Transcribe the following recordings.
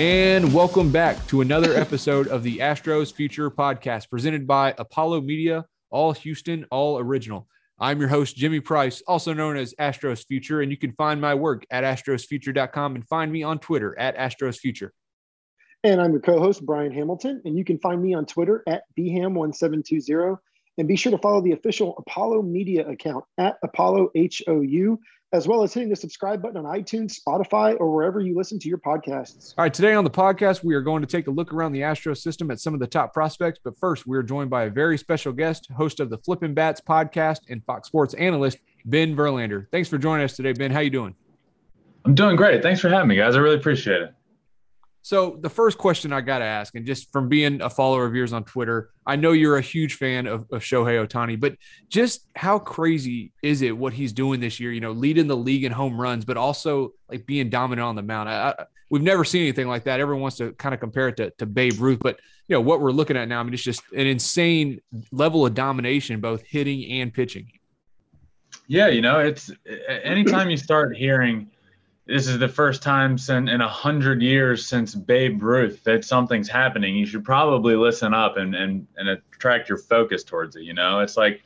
And welcome back to another episode of the Astros Future Podcast presented by Apollo Media, all Houston, all original. I'm your host, Jimmy Price, also known as Astros Future, and you can find my work at astrosfuture.com and find me on Twitter at astrosfuture. And I'm your co host, Brian Hamilton. And you can find me on Twitter at bham1720. And be sure to follow the official Apollo Media account at Apollo HOU, as well as hitting the subscribe button on iTunes, Spotify, or wherever you listen to your podcasts. All right, today on the podcast, we are going to take a look around the Astro system at some of the top prospects. But first, we are joined by a very special guest, host of the Flippin' Bats podcast and Fox Sports analyst, Ben Verlander. Thanks for joining us today, Ben. How you doing? I'm doing great. Thanks for having me, guys. I really appreciate it. So the first question I got to ask, and just from being a follower of yours on Twitter, I know you're a huge fan of, of Shohei Ohtani, but just how crazy is it what he's doing this year? You know, leading the league in home runs, but also like being dominant on the mound. I, I, we've never seen anything like that. Everyone wants to kind of compare it to, to Babe Ruth, but you know what we're looking at now. I mean, it's just an insane level of domination, both hitting and pitching. Yeah, you know, it's anytime you start hearing this is the first time in in a hundred years since Babe Ruth that something's happening. You should probably listen up and and and attract your focus towards it. You know, it's like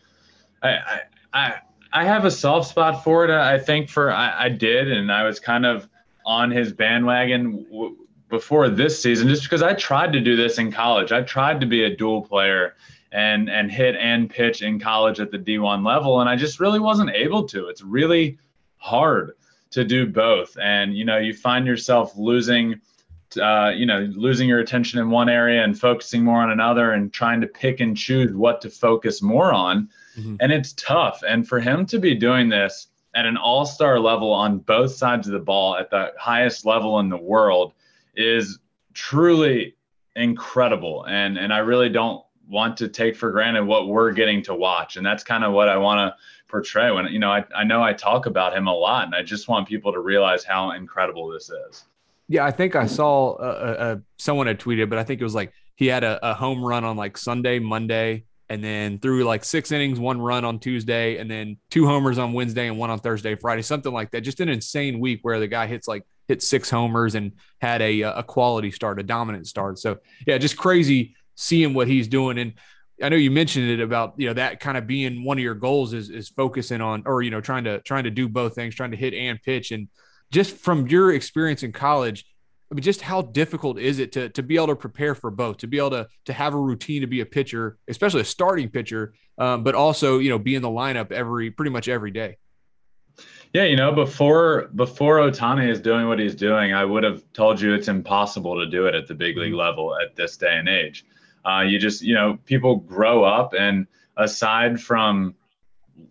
I I I have a soft spot for it. I think for I, I did, and I was kind of on his bandwagon w- before this season, just because I tried to do this in college. I tried to be a dual player and and hit and pitch in college at the D1 level, and I just really wasn't able to. It's really hard to do both. And you know you find yourself losing uh, you know losing your attention in one area and focusing more on another and trying to pick and choose what to focus more on. Mm-hmm. and it's tough. And for him to be doing this at an all-star level on both sides of the ball at the highest level in the world is truly incredible. And and I really don't want to take for granted what we're getting to watch. And that's kind of what I want to portray when you know I, I know I talk about him a lot and I just want people to realize how incredible this is. Yeah, I think I saw uh, uh, someone had tweeted, but I think it was like he had a, a home run on like Sunday, Monday, and then threw like six innings, one run on Tuesday, and then two homers on Wednesday and one on Thursday, Friday, something like that. Just an insane week where the guy hits like hit six homers and had a a quality start, a dominant start. So yeah, just crazy seeing what he's doing. And I know you mentioned it about you know that kind of being one of your goals is is focusing on or you know trying to trying to do both things, trying to hit and pitch. And just from your experience in college, I mean, just how difficult is it to to be able to prepare for both, to be able to to have a routine to be a pitcher, especially a starting pitcher, um, but also you know be in the lineup every pretty much every day. Yeah, you know, before before Ohtani is doing what he's doing, I would have told you it's impossible to do it at the big league mm-hmm. level at this day and age. Uh, you just, you know, people grow up, and aside from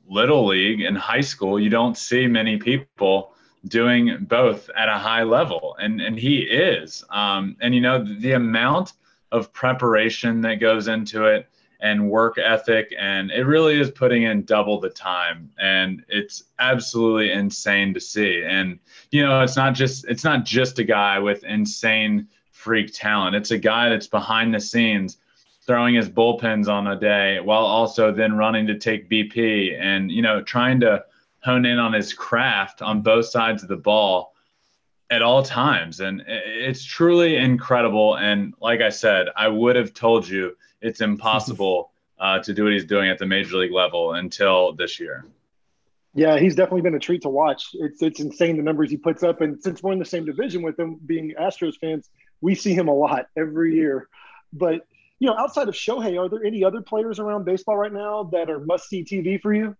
little league and high school, you don't see many people doing both at a high level, and and he is. Um, and you know, the amount of preparation that goes into it and work ethic and it really is putting in double the time. And it's absolutely insane to see. And you know it's not just it's not just a guy with insane freak talent. It's a guy that's behind the scenes throwing his bullpens on a day while also then running to take BP and, you know, trying to hone in on his craft on both sides of the ball at all times. And it's truly incredible. And like I said, I would have told you it's impossible uh, to do what he's doing at the major league level until this year. Yeah, he's definitely been a treat to watch. It's it's insane the numbers he puts up, and since we're in the same division with him, being Astros fans, we see him a lot every year. But you know, outside of Shohei, are there any other players around baseball right now that are must see TV for you?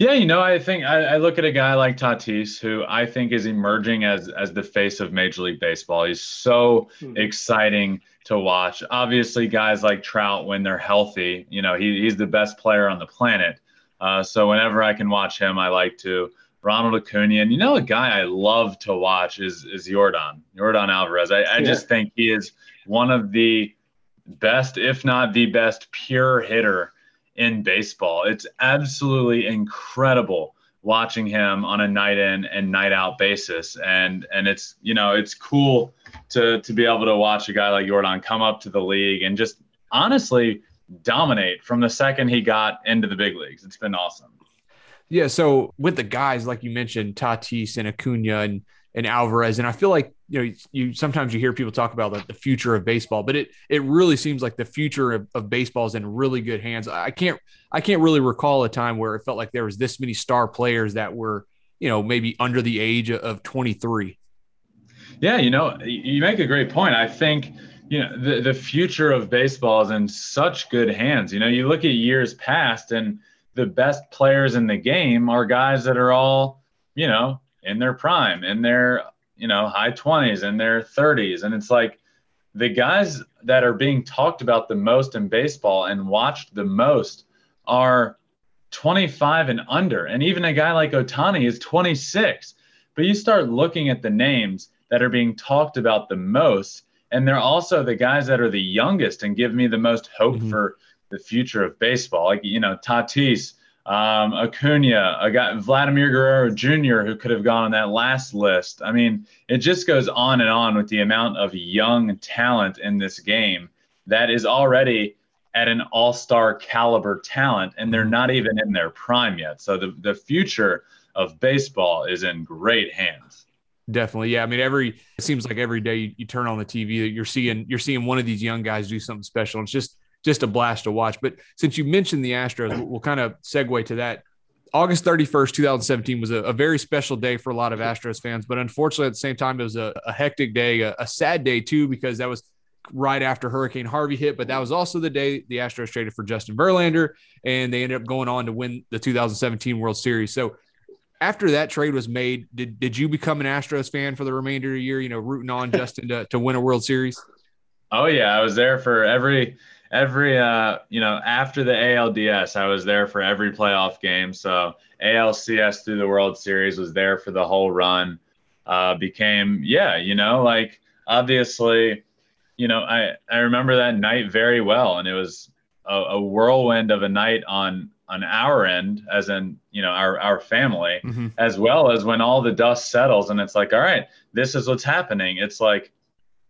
Yeah, you know, I think I, I, look at a guy like Tatis, who I think is emerging as as the face of Major League Baseball. He's so mm-hmm. exciting to watch. Obviously, guys like Trout, when they're healthy, you know, he, he's the best player on the planet. Uh, so whenever I can watch him, I like to. Ronald Acuna. And you know, a guy I love to watch is is Yordan, Yordan Alvarez. I, I yeah. just think he is one of the best, if not the best, pure hitter in baseball. It's absolutely incredible watching him on a night in and night out basis. And and it's you know it's cool to to be able to watch a guy like Jordan come up to the league and just honestly dominate from the second he got into the big leagues. It's been awesome. Yeah. So with the guys like you mentioned, Tatis and Acuna and and Alvarez, and I feel like you know you sometimes you hear people talk about the, the future of baseball, but it it really seems like the future of, of baseball is in really good hands. I can't I can't really recall a time where it felt like there was this many star players that were you know maybe under the age of 23. Yeah, you know, you make a great point. I think you know the, the future of baseball is in such good hands you know you look at years past and the best players in the game are guys that are all you know in their prime in their you know high 20s and their 30s and it's like the guys that are being talked about the most in baseball and watched the most are 25 and under and even a guy like Ohtani is 26 but you start looking at the names that are being talked about the most and they're also the guys that are the youngest and give me the most hope mm-hmm. for the future of baseball. Like you know, Tatis, um, Acuna, a guy Vladimir Guerrero Jr. who could have gone on that last list. I mean, it just goes on and on with the amount of young talent in this game that is already at an all-star caliber talent, and they're not even in their prime yet. So the the future of baseball is in great hands. Definitely. Yeah. I mean, every, it seems like every day you, you turn on the TV, you're seeing, you're seeing one of these young guys do something special. It's just, just a blast to watch. But since you mentioned the Astros, we'll, kind of segue to that. August 31st, 2017 was a, a, very special day for a lot of Astros fans, but unfortunately at the same time, it was a, a hectic day, a, a sad day too, because that was right after Hurricane Harvey hit, but that was also the day the Astros traded for Justin Verlander and they ended up going on to win the 2017 World Series. So after that trade was made, did did you become an Astros fan for the remainder of the year? You know, rooting on Justin to, to win a World Series. Oh yeah, I was there for every every uh you know after the ALDS, I was there for every playoff game. So ALCS through the World Series was there for the whole run. Uh, became yeah, you know, like obviously, you know, I I remember that night very well, and it was a, a whirlwind of a night on on our end, as in you know our our family, mm-hmm. as well as when all the dust settles and it's like, all right, this is what's happening. It's like,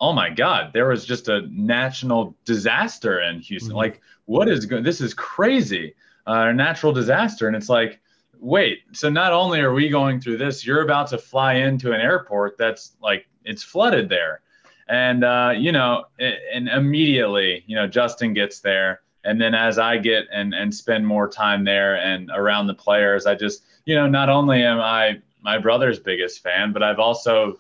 oh my God, there was just a national disaster in Houston. Mm-hmm. Like, what is going? This is crazy, uh, a natural disaster, and it's like. Wait, so not only are we going through this, you're about to fly into an airport that's like it's flooded there. And, uh, you know, and immediately, you know, Justin gets there and then as I get and and spend more time there and around the players, I just you know not only am I my brother's biggest fan, but I've also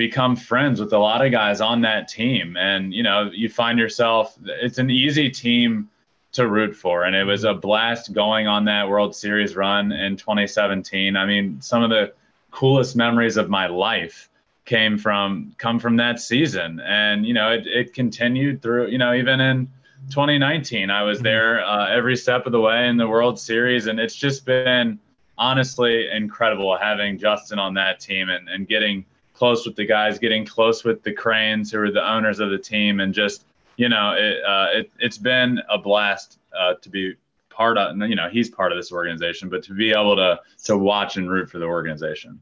become friends with a lot of guys on that team, and you know you find yourself it's an easy team to root for, and it was a blast going on that World Series run in 2017. I mean, some of the coolest memories of my life came from come from that season, and you know it it continued through you know even in 2019. I was mm-hmm. there uh, every step of the way in the World Series, and it's just been honestly incredible having Justin on that team and, and getting close with the guys, getting close with the Cranes, who are the owners of the team, and just you know, it, uh, it has been a blast uh, to be part of. You know, he's part of this organization, but to be able to to watch and root for the organization.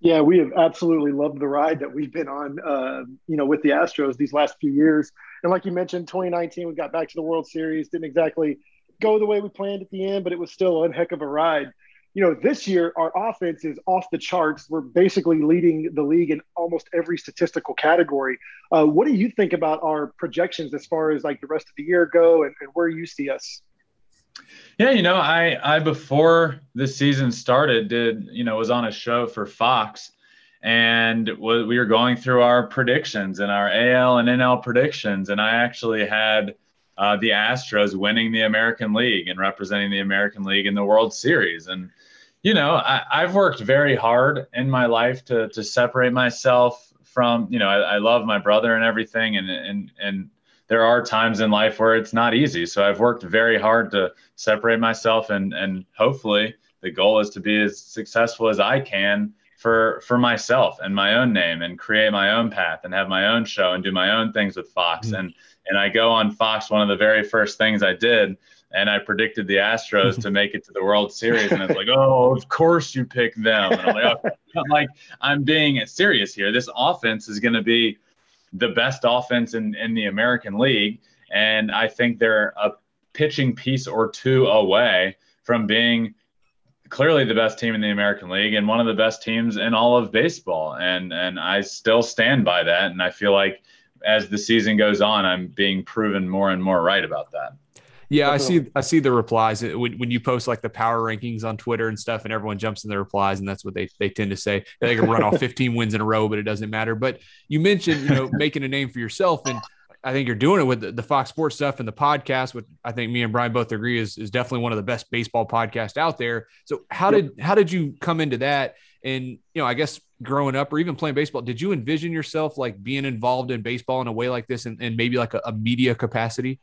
Yeah, we have absolutely loved the ride that we've been on, uh, you know, with the Astros these last few years. And like you mentioned, 2019, we got back to the World Series, didn't exactly go the way we planned at the end, but it was still a heck of a ride. You know, this year our offense is off the charts. We're basically leading the league in almost every statistical category. Uh, what do you think about our projections as far as like the rest of the year go, and, and where you see us? Yeah, you know, I I before the season started did you know was on a show for Fox, and we were going through our predictions and our AL and NL predictions, and I actually had uh, the Astros winning the American League and representing the American League in the World Series, and you know I, I've worked very hard in my life to to separate myself from you know I, I love my brother and everything, and and and there are times in life where it's not easy. So I've worked very hard to separate myself and and hopefully the goal is to be as successful as I can for for myself and my own name and create my own path and have my own show and do my own things with Fox. Mm-hmm. And and I go on Fox. One of the very first things I did and I predicted the Astros to make it to the World Series, and it's like, oh, of course you pick them. And I'm like, oh. I'm like, I'm being serious here. This offense is going to be the best offense in in the American League, and I think they're a pitching piece or two away from being clearly the best team in the American League and one of the best teams in all of baseball. And and I still stand by that. And I feel like as the season goes on, I'm being proven more and more right about that. Yeah, I see. I see the replies eh, when, when you post like the power rankings on Twitter and stuff, and everyone jumps in the replies, and that's what they they tend to say. They can run off 15 wins in a row, but it doesn't matter. But you mentioned you know making a name for yourself, and I think you're doing it with the, the, Fox Sports stuff and the podcast, which I think me and Brian both agree is is definitely one of the best baseball podcasts out there. So how did how did you come into that? And you know, I guess growing up or even playing baseball, did you envision yourself like being involved in baseball in a way like this and, and maybe like a, a media capacity?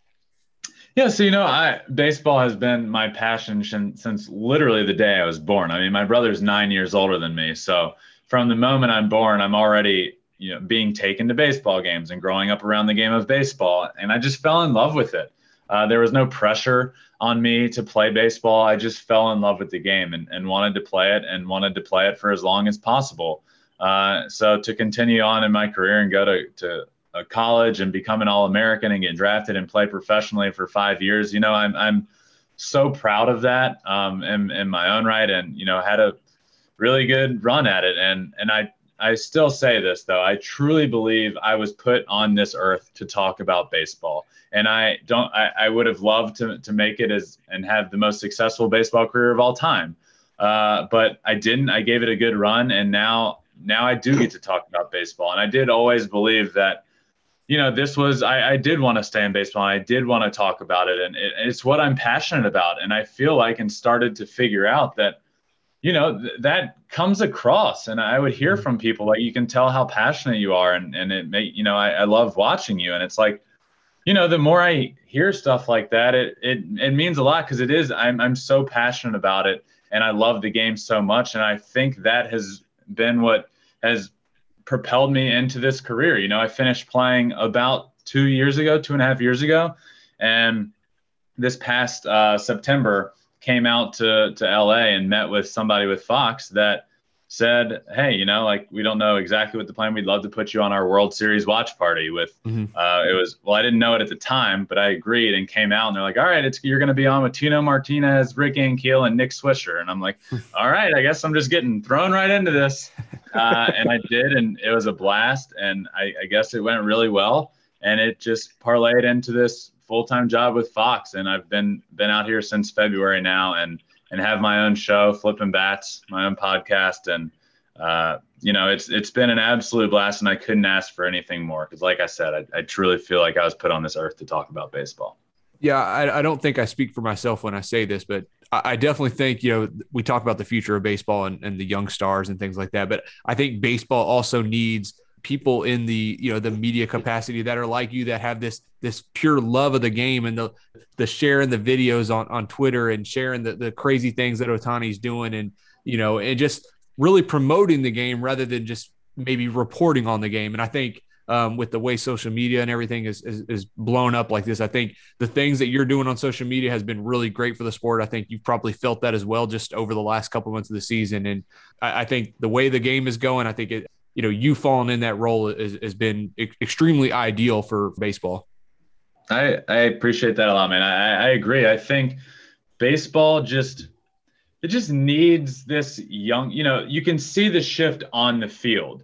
Yeah, so you know, I baseball has been my passion since, since literally the day I was born. I mean, my brother's nine years older than me, so from the moment I'm born, I'm already you know being taken to baseball games and growing up around the game of baseball, and I just fell in love with it. Uh, there was no pressure on me to play baseball. I just fell in love with the game and, and wanted to play it and wanted to play it for as long as possible. Uh, so to continue on in my career and go to, to a college and become an All American and get drafted and play professionally for five years. You know, I'm I'm so proud of that um, in, in my own right, and you know, had a really good run at it. And and I I still say this though, I truly believe I was put on this earth to talk about baseball. And I don't I, I would have loved to to make it as and have the most successful baseball career of all time. Uh, but I didn't. I gave it a good run, and now now I do get to talk about baseball. And I did always believe that you know, this was I, I did want to stay in baseball. I did want to talk about it, and it, it's what I'm passionate about. And I feel like and started to figure out that, you know, th- that comes across. And I would hear mm-hmm. from people like you can tell how passionate you are, and and it may you know I, I love watching you. And it's like, you know, the more I hear stuff like that, it it it means a lot because it is I'm I'm so passionate about it, and I love the game so much, and I think that has been what has propelled me into this career. You know, I finished playing about two years ago, two and a half years ago, and this past uh, September came out to to LA and met with somebody with Fox that said, "Hey, you know, like we don't know exactly what the plan. We'd love to put you on our World Series watch party." With mm-hmm. uh, it was well, I didn't know it at the time, but I agreed and came out. And they're like, "All right, it's you're going to be on with Tino Martinez, Rick Ankiel, and Nick Swisher." And I'm like, "All right, I guess I'm just getting thrown right into this." Uh, and I did, and it was a blast. And I, I guess it went really well, and it just parlayed into this full-time job with Fox. And I've been been out here since February now, and and have my own show, Flipping Bats, my own podcast, and uh, you know, it's it's been an absolute blast, and I couldn't ask for anything more. Because, like I said, I, I truly feel like I was put on this earth to talk about baseball. Yeah, I, I don't think I speak for myself when I say this, but I, I definitely think you know we talk about the future of baseball and, and the young stars and things like that, but I think baseball also needs people in the you know the media capacity that are like you that have this this pure love of the game and the the sharing the videos on on Twitter and sharing the the crazy things that Ohtani's doing and you know and just really promoting the game rather than just maybe reporting on the game and I think um, with the way social media and everything is, is, is blown up like this. I think the things that you're doing on social media has been really great for the sport. I think you've probably felt that as well just over the last couple months of the season. And I, I think the way the game is going, I think it you know, you falling in that role has, has been extremely ideal for baseball. I, I appreciate that a lot, man. I, I agree. I think baseball just it just needs this young, you know, you can see the shift on the field,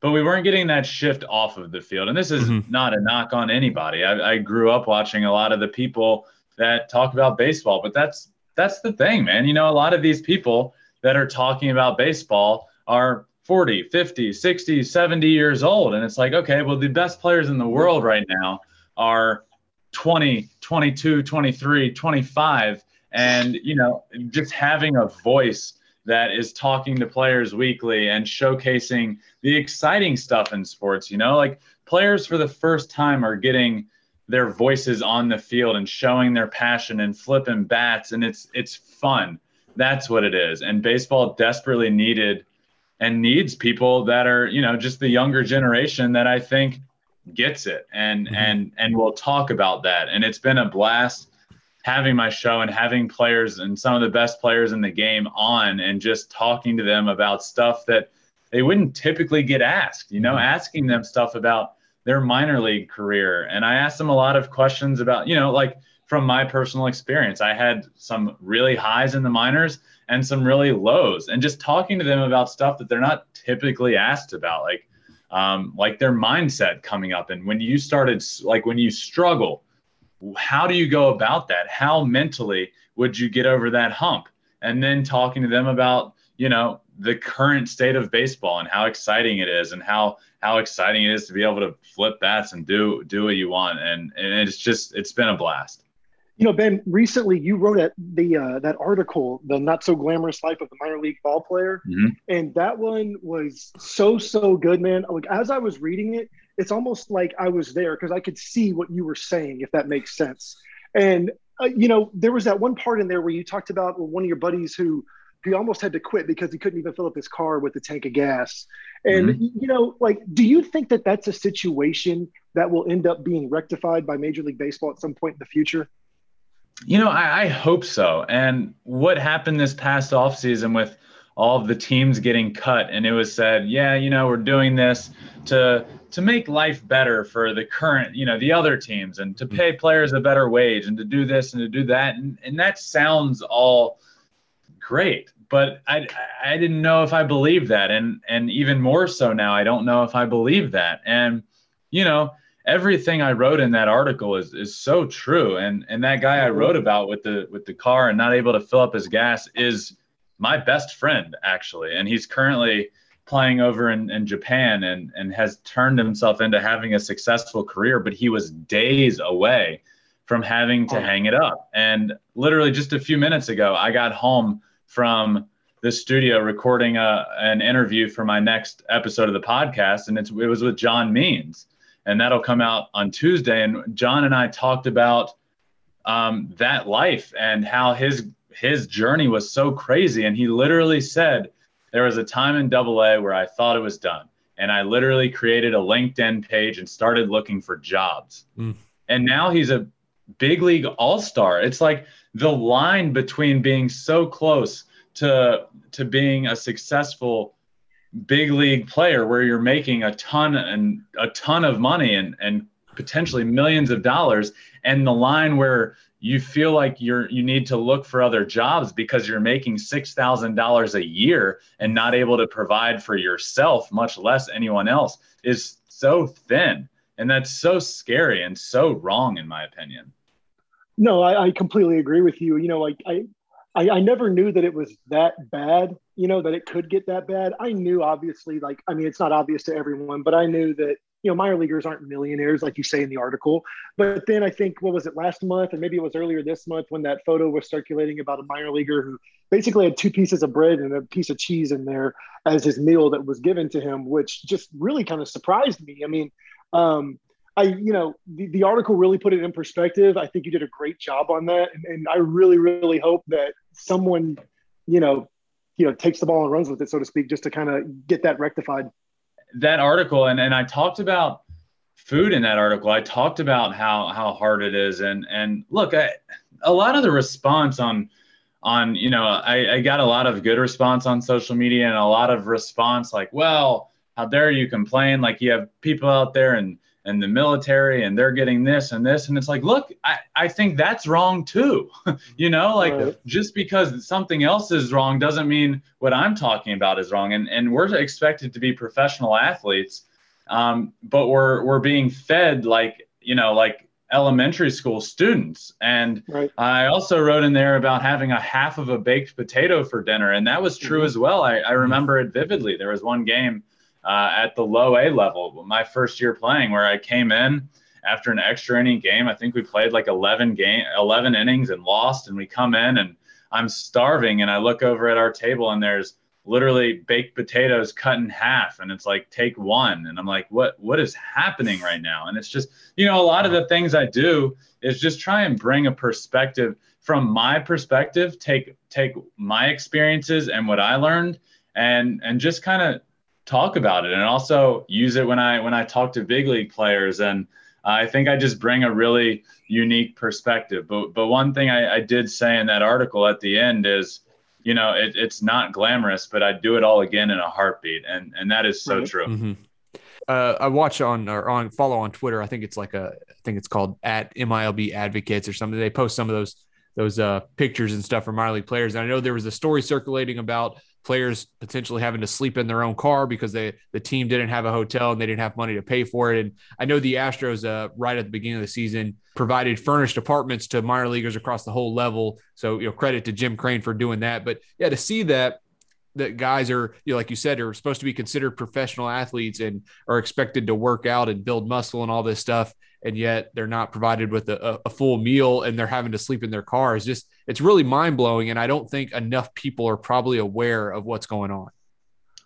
but we weren't getting that shift off of the field. And this is mm-hmm. not a knock on anybody. I, I grew up watching a lot of the people that talk about baseball, but that's that's the thing, man. You know, a lot of these people that are talking about baseball are 40, 50, 60, 70 years old. And it's like, okay, well, the best players in the world right now are 20, 22, 23, 25. And, you know, just having a voice that is talking to players weekly and showcasing the exciting stuff in sports, you know, like players for the first time are getting their voices on the field and showing their passion and flipping bats. And it's, it's fun That's what it is. And baseball desperately needed and needs people that are, you know, just the younger generation that I think gets it and mm-hmm. and and we'll talk about that. And it's been a blast having my show and having players and some of the best players in the game on and just talking to them about stuff that they wouldn't typically get asked, you know, mm-hmm. asking them stuff about their minor league career. And I asked them a lot of questions about, you know, like from my personal experience, I had some really highs in the minors and some really lows, and just talking to them about stuff that they're not typically asked about, like, um, like their mindset coming up. And when you started, like when you struggle, how do you go about that? How mentally would you get over that hump? And then talking to them about, you know, the current state of baseball and how exciting it is and how how exciting it is to be able to flip bats and do do what you want and and it's just it's been a blast you know ben recently you wrote at the uh, that article the not so glamorous life of the minor league ball player mm-hmm. and that one was so so good man like as i was reading it it's almost like i was there because i could see what you were saying if that makes sense and uh, you know there was that one part in there where you talked about one of your buddies who he almost had to quit because he couldn't even fill up his car with a tank of gas. And mm-hmm. you know, like, do you think that that's a situation that will end up being rectified by Major League Baseball at some point in the future? You know, I, I hope so. And what happened this past offseason with all of the teams getting cut, and it was said, yeah, you know, we're doing this to to make life better for the current, you know, the other teams, and to mm-hmm. pay players a better wage, and to do this and to do that, and and that sounds all great. But I I didn't know if I believed that, and and even more so now, I don't know if I believe that. And you know, everything I wrote in that article is is so true. And and that guy I wrote mm-hmm. about with the with the car and not able to fill up his gas is my best friend actually, and he's currently playing over in, in Japan and and has turned himself into having a successful career. But he was days away from having to oh. hang it up. And literally just a few minutes ago, I got home from the studio recording a, an interview for my next episode of the podcast, and it was with John Means, and that'll come out on Tuesday. And John and I talked about um, that life and how his his journey was so crazy, and he literally said there was a time in Double A where I thought it was done, and I literally created a LinkedIn page and started looking for jobs, mm. and now he's a big league all star. It's like the line between being so close to to being a successful big league player where you're making a ton and a ton of money and and potentially millions of dollars and the line where you feel like you're you need to look for other jobs because you're making $6,000 a year and not able to provide for yourself much less anyone else is so thin and that's so scary and so wrong in my opinion no, I, I completely agree with you. You know, like I, I, I never knew that it was that bad. You know that it could get that bad. I knew, obviously, like I mean, it's not obvious to everyone, but I knew that you know minor leaguers aren't millionaires like you say in the article. But then I think what was it last month, and maybe it was earlier this month when that photo was circulating about a minor leaguer who basically had two pieces of bread and a piece of cheese in there as his meal that was given to him, which just really kind of surprised me. I mean. Um, I, you know, the, the article really put it in perspective. I think you did a great job on that. And, and I really, really hope that someone, you know, you know, takes the ball and runs with it, so to speak, just to kind of get that rectified. That article, and, and I talked about food in that article. I talked about how how hard it is, and and look, I, a lot of the response on on you know, I, I got a lot of good response on social media, and a lot of response like, well, how dare you complain? Like you have people out there and and the military and they're getting this and this. And it's like look i, I think that's wrong too. You know like right. just because something else is wrong doesn't mean what i'm talking about is wrong. And and we're expected to be professional athletes um, but we're we're being fed like you know like elementary school students. And right. i also wrote in there about having a half of a baked potato for dinner. And that was true mm-hmm. as well. I, I remember it vividly. There was one game uh, at the low A level. My first year playing, where I came in after an extra inning game. I think we played like 11 game, 11 innings and lost. And we come in and I'm starving, and I look over at our table and there's literally baked potatoes cut in half and it's like take one and i'm like what what is happening right now and it's just you know a lot of the things i do is just try and bring a perspective from my perspective take take my experiences and what i learned and and just kind of talk about it and also use it when i when i talk to big league players and I think I just bring a really unique perspective. But but one thing I, I did say in that article at the end is you know, it, it's not glamorous, but I'd do it all again in a heartbeat. And, and that is so right. true. Mm-hmm. Uh, I watch on or on follow on Twitter. I think it's like a, I think it's called at MILB advocates or something. They post some of those, those uh, pictures and stuff from minor league players. And I know there was a story circulating about players potentially having to sleep in their own car because they the team didn't have a hotel and they didn't have money to pay for it. And I know the Astros uh, right at the beginning of the season provided furnished apartments to minor leaguers across the whole level. So you know credit to Jim Crane for doing that. But yeah, to see that that guys are you know like you said are supposed to be considered professional athletes and are expected to work out and build muscle and all this stuff and yet they're not provided with a, a full meal and they're having to sleep in their cars just it's really mind-blowing and i don't think enough people are probably aware of what's going on.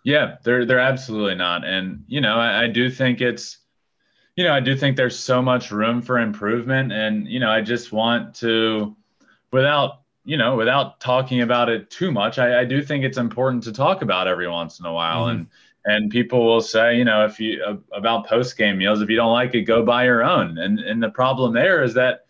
Yeah they're they're absolutely not. And you know I, I do think it's you know i do think there's so much room for improvement. And you know i just want to without you know without talking about it too much i, I do think it's important to talk about every once in a while mm-hmm. and and people will say, you know, if you uh, about post game meals, if you don't like it, go buy your own. And and the problem there is that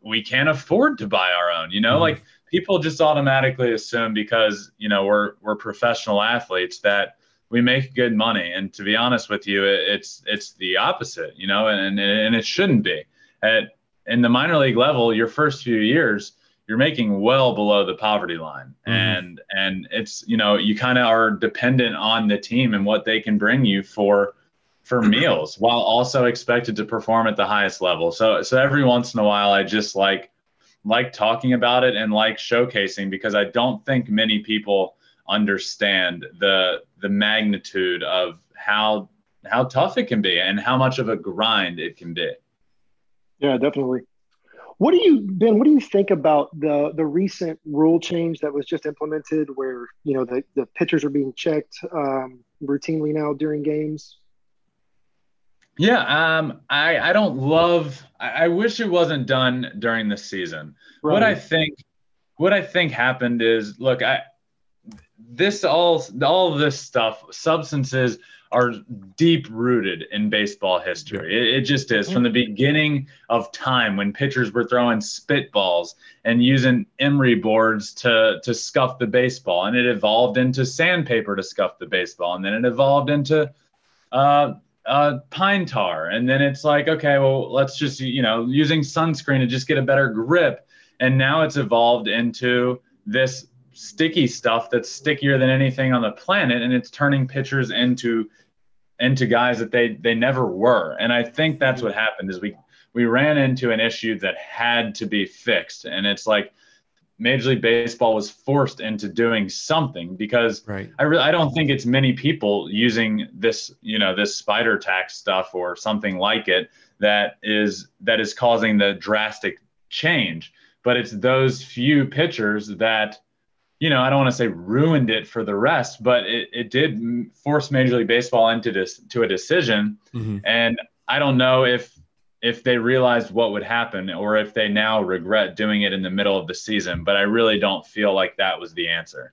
we can't afford to buy our own. You know, mm-hmm. like people just automatically assume because you know we're we're professional athletes that we make good money. And to be honest with you, it, it's it's the opposite. You know, and and it shouldn't be. At in the minor league level, your first few years you're making well below the poverty line. Mm-hmm. and and it's you know you kind of are dependent on the team and what they can bring you for for meals while also expected to perform at the highest level. So so every once in a while i just like like talking about it and like showcasing because i don't think many people understand the the magnitude of how how tough it can be and how much of a grind it can be. Yeah definitely what do you, Ben? What do you think about the the recent rule change that was just implemented, where you know the the pitchers are being checked um, routinely now during games? Yeah, um, I I don't love. I, I, wish it wasn't done during the season. Right. What I think, what I think happened is, look, I this all all this stuff, substances are deep rooted in baseball history. It, it, just is. From the beginning of time when pitchers were throwing spitballs and using emery boards to to scuff the baseball, and it evolved into sandpaper to scuff the baseball, and then it evolved into uh, uh, pine tar, and then it's like okay, well let's just you know using sunscreen to just get a better grip, and now it's evolved into this sticky stuff that's stickier than anything on the planet and it's turning pitchers into into guys that they they never were. And i think that's mm-hmm. what happened is we we ran into an issue that had to be fixed. And it's like major league baseball was forced into doing something because right. i really i don't think it's many people using this you know this Spider Tack stuff or something like it that is that is causing the drastic change. But it's those few pitchers that you know, I don't want to say ruined it for the rest, but it, it did force Major League Baseball into this to a decision. Mm-hmm. And I don't know if if they realized what would happen or if they now regret doing it in the middle of the season. But I really don't feel like that was the answer.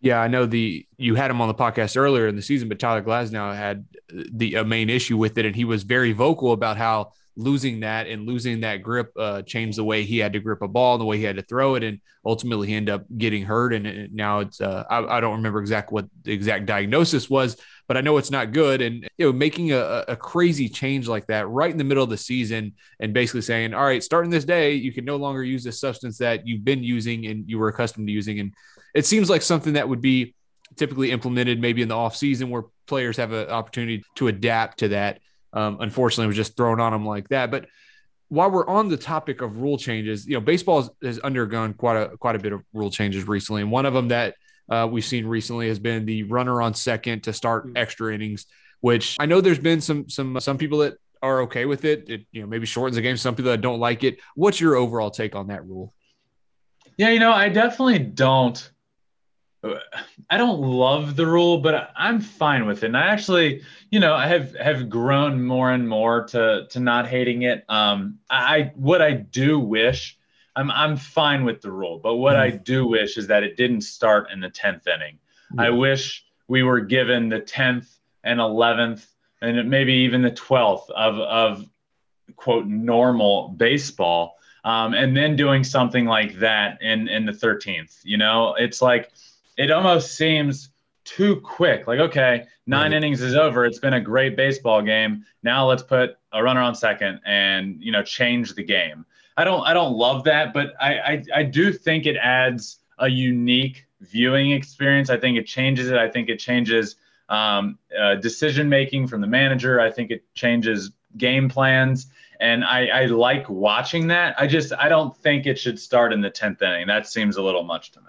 Yeah, I know the you had him on the podcast earlier in the season, but Tyler Glasnow had the a main issue with it, and he was very vocal about how losing that and losing that grip uh, changed the way he had to grip a ball, the way he had to throw it, and ultimately he ended up getting hurt. And now it's uh, I, I, don't remember exactly what the exact diagnosis was, but I know it's not good. And you know, making a, a crazy change like that right in the middle of the season and basically saying, all right, starting this day, you can no longer use this substance that you've been using and you were accustomed to using. And it seems like something that would be typically implemented maybe in the off season where players have an opportunity to adapt to that. Um, unfortunately, was just thrown on them like that. But while we're on the topic of rule changes, you know, baseball has, has undergone quite a quite a bit of rule changes recently, and one of them that uh, we've seen recently has been the runner on second to start mm-hmm. extra innings. Which I know there's been some some some people that are okay with it. It you know maybe shortens the game. Some people that don't like it. What's your overall take on that rule? Yeah, you know, I definitely don't I don't love the rule, but I'm fine with it. And I actually, you know, I have have grown more and more to to not hating it. Um, I what I do wish, I'm I'm fine with the rule, but what I do wish is that it didn't start in the tenth inning. I wish we were given the tenth and eleventh and maybe even the twelfth of of quote normal baseball, um, and then doing something like that in in the thirteenth. You know, it's like it almost seems too quick. Like, okay, nine Right. innings is over. It's been a great baseball game. Now let's put a runner on second and you know change the game. I don't I don't love that, but I I, I do think it adds a unique viewing experience. I think it changes it. I think it changes um, uh, decision making from the manager. I think it changes game plans. And I, I like watching that. I just I don't think it should start in the tenth inning. That seems a little much to me.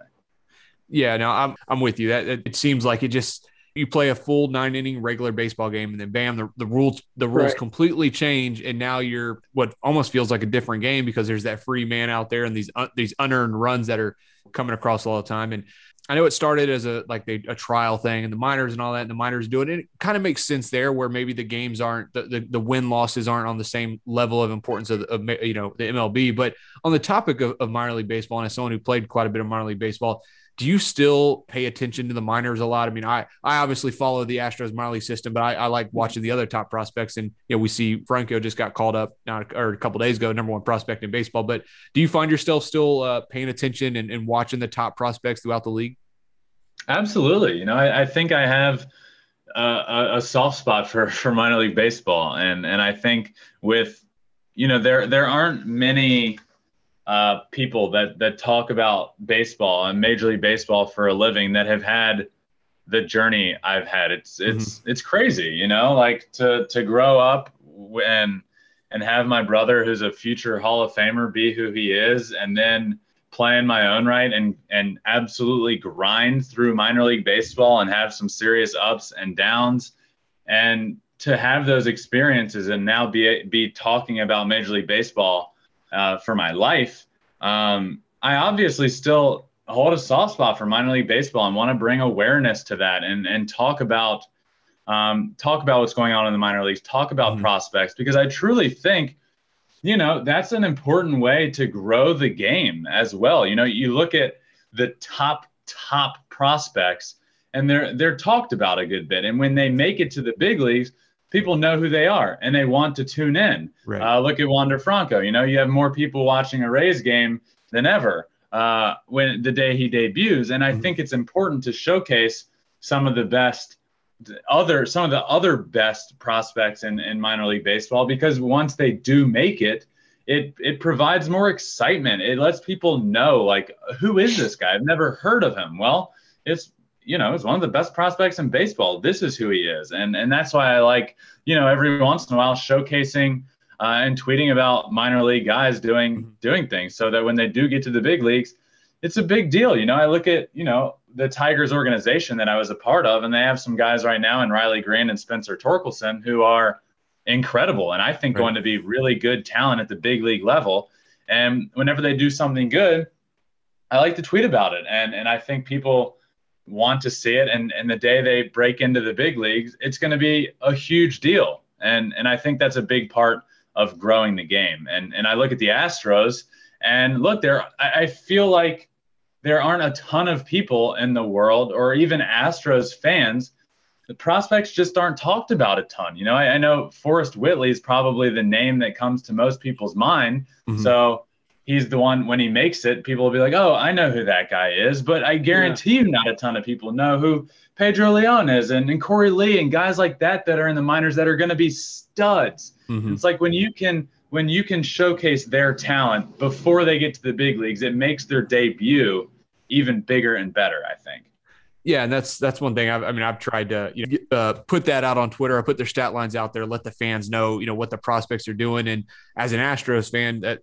Yeah, no, I'm I'm with you. That it, it seems like it just you play a full nine inning regular baseball game and then bam, the, the rules the rules Right. completely change and now you're what almost feels like a different game because there's that free man out there and these uh, these unearned runs that are coming across all the time. And I know it started as a like they, a trial thing and the minors and all that, and the minors do it. And it kind of makes sense there where maybe the games aren't the, the, the win losses aren't on the same level of importance of, of you know the MLB. But on the topic of, of minor league baseball, and as someone who played quite a bit of minor league baseball, do you still pay attention to the minors a lot? I mean, I I obviously follow the Astros minor league system, but I, I like watching the other top prospects. And you know, we see Franco just got called up not or a couple days ago, number one prospect in baseball. But do you find yourself still uh, paying attention and, and watching the top prospects throughout the league? Absolutely. You know, I, I think I have a, a soft spot for, for minor league baseball. And, and I think with, you know, there, there aren't many uh, people that, that talk about baseball and major league baseball for a living that have had the journey I've had. It's, it's, it's crazy, you know, like to, to grow up and, and have my brother who's a future Hall of Famer be who he is. And then, play in my own right and and absolutely grind through minor league baseball and have some serious ups and downs and to have those experiences and now be be talking about major league baseball uh, for my life. Um, i obviously still hold a soft spot for minor league baseball and want to bring awareness to that and and talk about um, talk about what's going on in the minor leagues talk about Mhm. prospects because i truly think you know that's an important way to grow the game as well. You know you look at the top top prospects and they're they're talked about a good bit. And when they make it to the big leagues people know who they are and they want to tune in. Right. uh, look at wander franco. You know you have more people watching a rays game than ever uh, when the day he debuts. And i Mhm. think it's important to showcase some of the best other some of the other best prospects in, in minor league baseball because once they do make it it it provides more excitement. It lets people know like who is this guy? I've never heard of him. Well it's you know it's one of the best prospects in baseball this is who he is and and that's why i like you know every once in a while showcasing uh, and tweeting about minor league guys doing Mhm. doing things so that when they do get to the big leagues it's a big deal. You know, I look at, you know, the Tigers organization that I was a part of, and they have some guys right now in Riley Greene and Spencer Torkelson who are incredible and I think Right. going to be really good talent at the big league level. And whenever they do something good, I like to tweet about it. And and I think people want to see it. And and the day they break into the big leagues, it's going to be a huge deal. And and I think that's a big part of growing the game. And and I look at the Astros and look there, I, I feel like there aren't a ton of people in the world or even Astros fans. The prospects just aren't talked about a ton. You know, I, I know Forrest Whitley is probably the name that comes to most people's mind. Mhm. So he's the one when he makes it, people will be like, "Oh, I know who that guy is." But I guarantee you, not a ton of people know who Pedro Leon is, and, and Korey Lee, and guys like that that are in the minors that are going to be studs. Mhm. It's like when you can when you can showcase their talent before they get to the big leagues, it makes their debut even bigger and better. I think. Yeah, and that's that's one thing. I've, I mean, I've tried to you know uh, put that out on Twitter. I put their stat lines out there, let the fans know you know what the prospects are doing. And as an Astros fan, that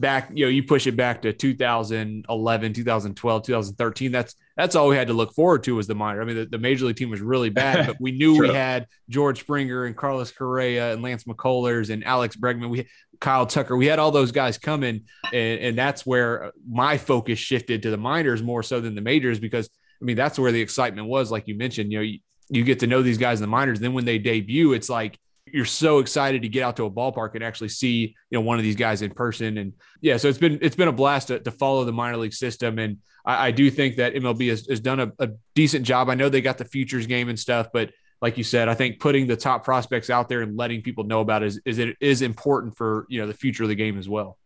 back you know you push it back to 2011, 2012, 2013. That's that's all we had to look forward to was the minor. I mean, the, the major league team was really bad, but we knew we had George Springer and Carlos Correa and Lance McCullers and Alex Bregman. We Kyle Tucker. We had all those guys coming, and, and that's where my focus shifted to the minors more so than the majors because I mean, that's where the excitement was. Like you mentioned, you know, you, you get to know these guys in the minors. Then when they debut, it's like you're so excited to get out to a ballpark and actually see you know one of these guys in person. And yeah so it's been it's been a blast to, to follow the minor league system. And i, I do think that mlb has, has done a, a, decent job. I know they got the futures game and stuff but like you said i think putting the top prospects out there and letting people know about it is, is it is important for you know the future of the game as well.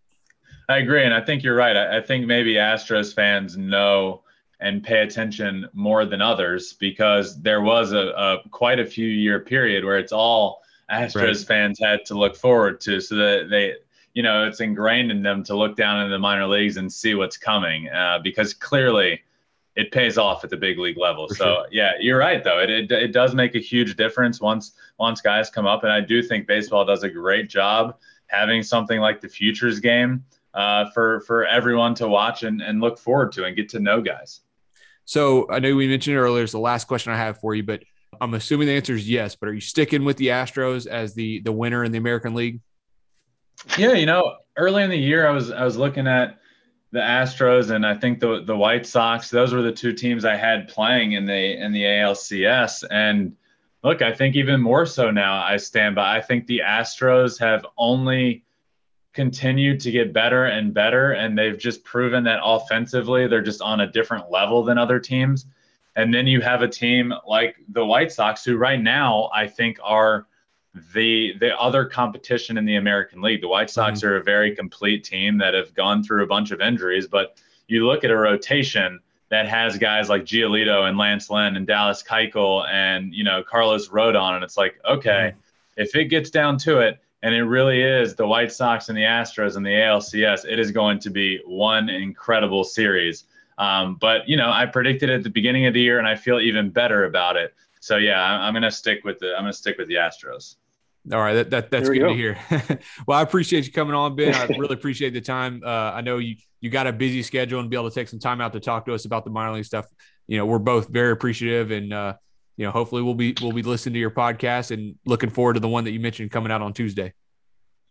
I agree. And i think you're right. I, I think maybe astros fans know and pay attention more than others because there was a, a quite a few year period where it's all Astros right. fans had to look forward to, so that they, you know, it's ingrained in them to look down in the minor leagues and see what's coming, uh, because clearly it pays off at the big league level. For so sure. yeah, you're right though. It, it it does make a huge difference once once guys come up, and I do think baseball does a great job having something like the futures game uh, for for everyone to watch and, and look forward to and get to know guys. So I know we mentioned earlier. It's the last question I have for you, but I'm assuming the answer is yes, but are you sticking with the Astros as the the winner in the American League? Yeah, you know, early in the year I was I was looking at the Astros and I think the the White Sox. Those were the two teams I had playing in the in the ALCS. And look, I think even more so now I stand by. I think the Astros have only continued to get better and better, and they've just proven that offensively they're just on a different level than other teams. And then you have a team like the White Sox, who right now I think are the the other competition in the American League. The White Sox mm-hmm. are a very complete team that have gone through a bunch of injuries, but you look at a rotation that has guys like Giolito and Lance Lynn and Dallas Keuchel and you know Carlos Rodon, and it's like okay, mm-hmm. if it gets down to it, and it really is the White Sox and the Astros and the ALCS, it is going to be one incredible series. Um, but you know, I predicted at the beginning of the year, and I feel even better about it. So yeah, I'm, I'm gonna stick with the I'm gonna stick with the Astros. All right, that, that that's good go. to hear. well, I appreciate you coming on, Ben. I really appreciate the time. Uh, I know you you got a busy schedule and be able to take some time out to talk to us about the minor league stuff. You know, we're both very appreciative, and uh, you know, hopefully we'll be we'll be listening to your podcast and looking forward to the one that you mentioned coming out on Tuesday.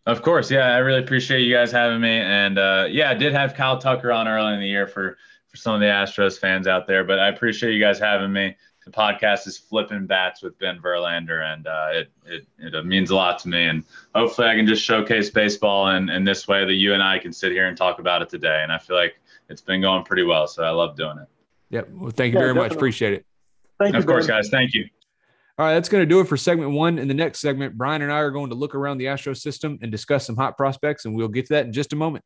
Of course, yeah, I really appreciate you guys having me, and uh, yeah, I did have Kyle Tucker on early in the year for for some of the Astros fans out there. But I appreciate you guys having me. The podcast is flipping bats with Ben Verlander, and uh, it, it it means a lot to me. And hopefully, I can just showcase baseball and in this way that you and I can sit here and talk about it today. And I feel like it's been going pretty well, so I love doing it. Yep. Well, thank you yeah, very definitely. much. Appreciate it. Thank you. Of course, guys. Thank you. All right, that's going to do it for segment one. In the next segment, Brian and I are going to look around the Astro system and discuss some hot prospects, and we'll get to that in just a moment.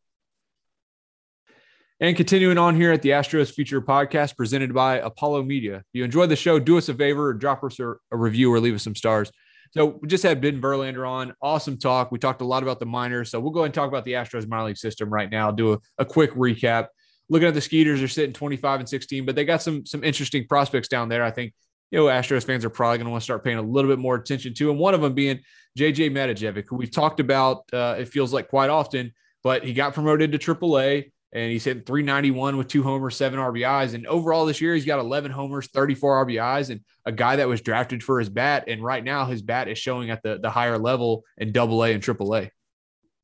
And continuing on here at the Astros Future Podcast presented by Apollo Media. If you enjoyed the show, do us a favor, drop us a, review or leave us some stars. So we just had Ben Verlander on. Awesome talk. We talked a lot about the minors. So we'll go ahead and talk about the Astros minor league system right now. Do a, a quick recap. Looking at the Skeeters, they're sitting 25 and 16, but they got some some interesting prospects down there. I think you know Astros fans are probably going to want to start paying a little bit more attention to, and one of them being JJ Matijevic, who we've talked about. Uh, it feels like quite often, but he got promoted to AAA and he's hitting 391 with two homers, seven RBIs. And overall this year, he's got 11 homers, 34 RBIs, and a guy that was drafted for his bat. And right now, his bat is showing at the, the higher level in double A and triple A.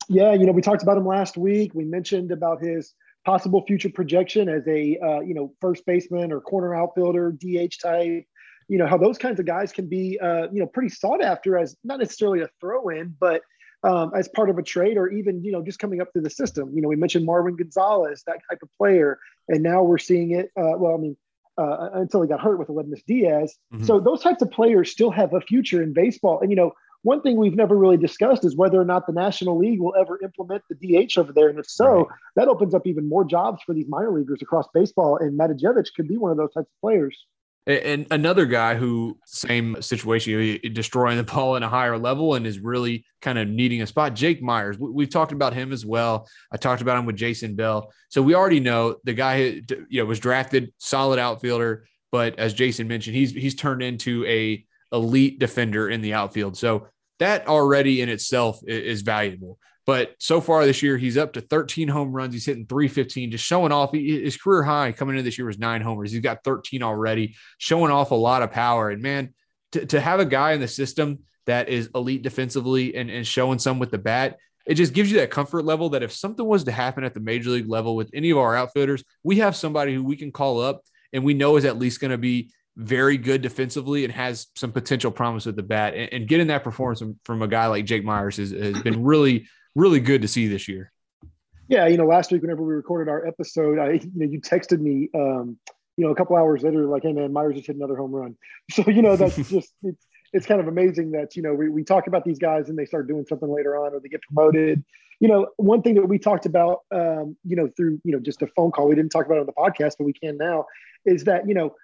Yeah, you know, we talked about him last week. We mentioned about his possible future projection as a, uh, you know, first baseman or corner outfielder, DH type. You know, how those kinds of guys can be, uh, you know, pretty sought after as not necessarily a throw in, but um, as part of a trade or even you know just coming up through the system you know we mentioned marwin gonzalez that type of player and now we're seeing it uh, well i mean uh, until he got hurt with Aledmys Diaz. Mm-hmm. So those types of players still have a future in baseball. And you know, one thing we've never really discussed is whether or not the National League will ever implement the DH over there. And if so, right. that opens up even more jobs for these minor leaguers across baseball. And Matijevic could be one of those types of players. And another guy who same situation, destroying the ball in a higher level and is really kind of needing a spot. Jake Meyers, we've talked about him as well. I talked about him with Jason Bell. So we already know the guy, who you know, was drafted solid outfielder, but as Jason mentioned, he's he's turned into a elite defender in the outfield. So that already in itself is valuable. But so far this year, he's up to 13 home runs. He's hitting 315, just showing off. His career high coming into this year was nine homers. He's got 13 already, showing off a lot of power. And man, to, to have a guy in the system that is elite defensively and, and showing some with the bat, it just gives you that comfort level that if something was to happen at the major league level with any of our outfielders, we have somebody who we can call up and we know is at least going to be very good defensively and has some potential promise with the bat. And, and getting that performance from, from, a guy like Jake Meyers has, has been really, really good to see this year. Yeah, you know, last week whenever we recorded our episode, I you know you texted me, um, you know, a couple hours later, like, "Hey man, Meyers just hit another home run." So you know that's just it's it's kind of amazing that you know we, we talk about these guys and they start doing something later on or they get promoted. You know, one thing that we talked about, um, you know, through you know just a phone call, we didn't talk about it on the podcast, but we can now, is that you know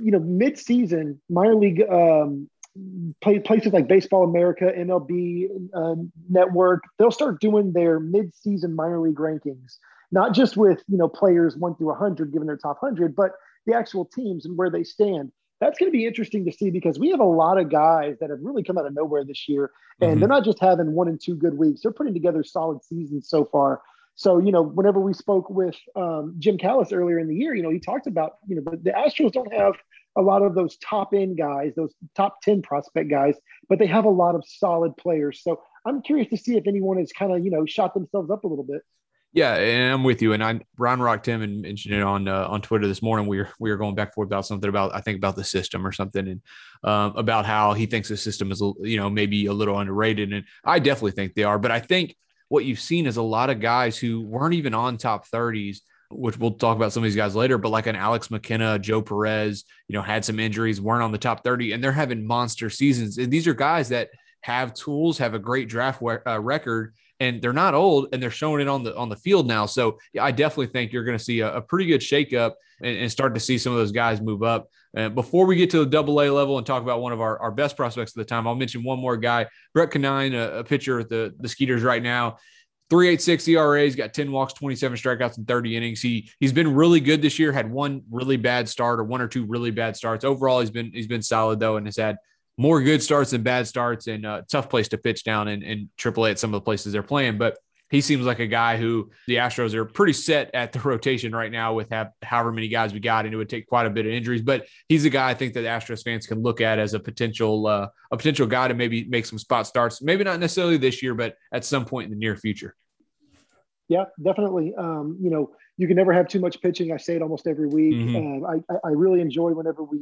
you know, mid-season minor league um, places like Baseball America, MLB uh, Network, they'll start doing their mid-season minor league rankings, not just with you know players one through 100 given their top 100, but the actual teams and where they stand. That's going to be interesting to see because we have a lot of guys that have really come out of nowhere this year, and mm-hmm. they're not just having one and two good weeks; they're putting together solid seasons so far. So, you know, whenever we spoke with um, Jim Callis earlier in the year, you know, he talked about, you know, the, the Astros don't have a lot of those top end guys, those top 10 prospect guys, but they have a lot of solid players. So I'm curious to see if anyone has kind of, you know, shot themselves up a little bit. Yeah, and I'm with you. And I Ron rocked him and mentioned it on uh, on Twitter this morning. We were we were going back and forth about something about I think about the system or something, and um, about how he thinks the system is you know maybe a little underrated. And I definitely think they are. But I think what you've seen is a lot of guys who weren't even on top 30s which we'll talk about some of these guys later, but like an Alex McKenna, Joe Perez, you know, had some injuries, weren't on the top 30, and they're having monster seasons. And these are guys that have tools, have a great draft uh, record, and they're not old, and they're showing it on the on the field now. So yeah, I definitely think you're going to see a, a, pretty good shakeup and, and start to see some of those guys move up. Uh, before we get to the double A level and talk about one of our, our best prospects at the time, I'll mention one more guy, Brett Conine, a, a pitcher at the, the Skeeters right now. 386 ERA. He's got 10 walks, 27 strikeouts, and 30 innings. He he's been really good this year. Had one really bad start or one or two really bad starts. Overall, he's been he's been solid though, and has had more good starts than bad starts. And uh, tough place to pitch down in, in AAA at some of the places they're playing. But he seems like a guy who the Astros are pretty set at the rotation right now with have, however many guys we got, and it would take quite a bit of injuries. But he's a guy I think that Astros fans can look at as a potential uh, a potential guy to maybe make some spot starts. Maybe not necessarily this year, but at some point in the near future. Yeah, definitely. Um, you know, you can never have too much pitching. I say it almost every week. Mm-hmm. Uh, I, I really enjoy whenever we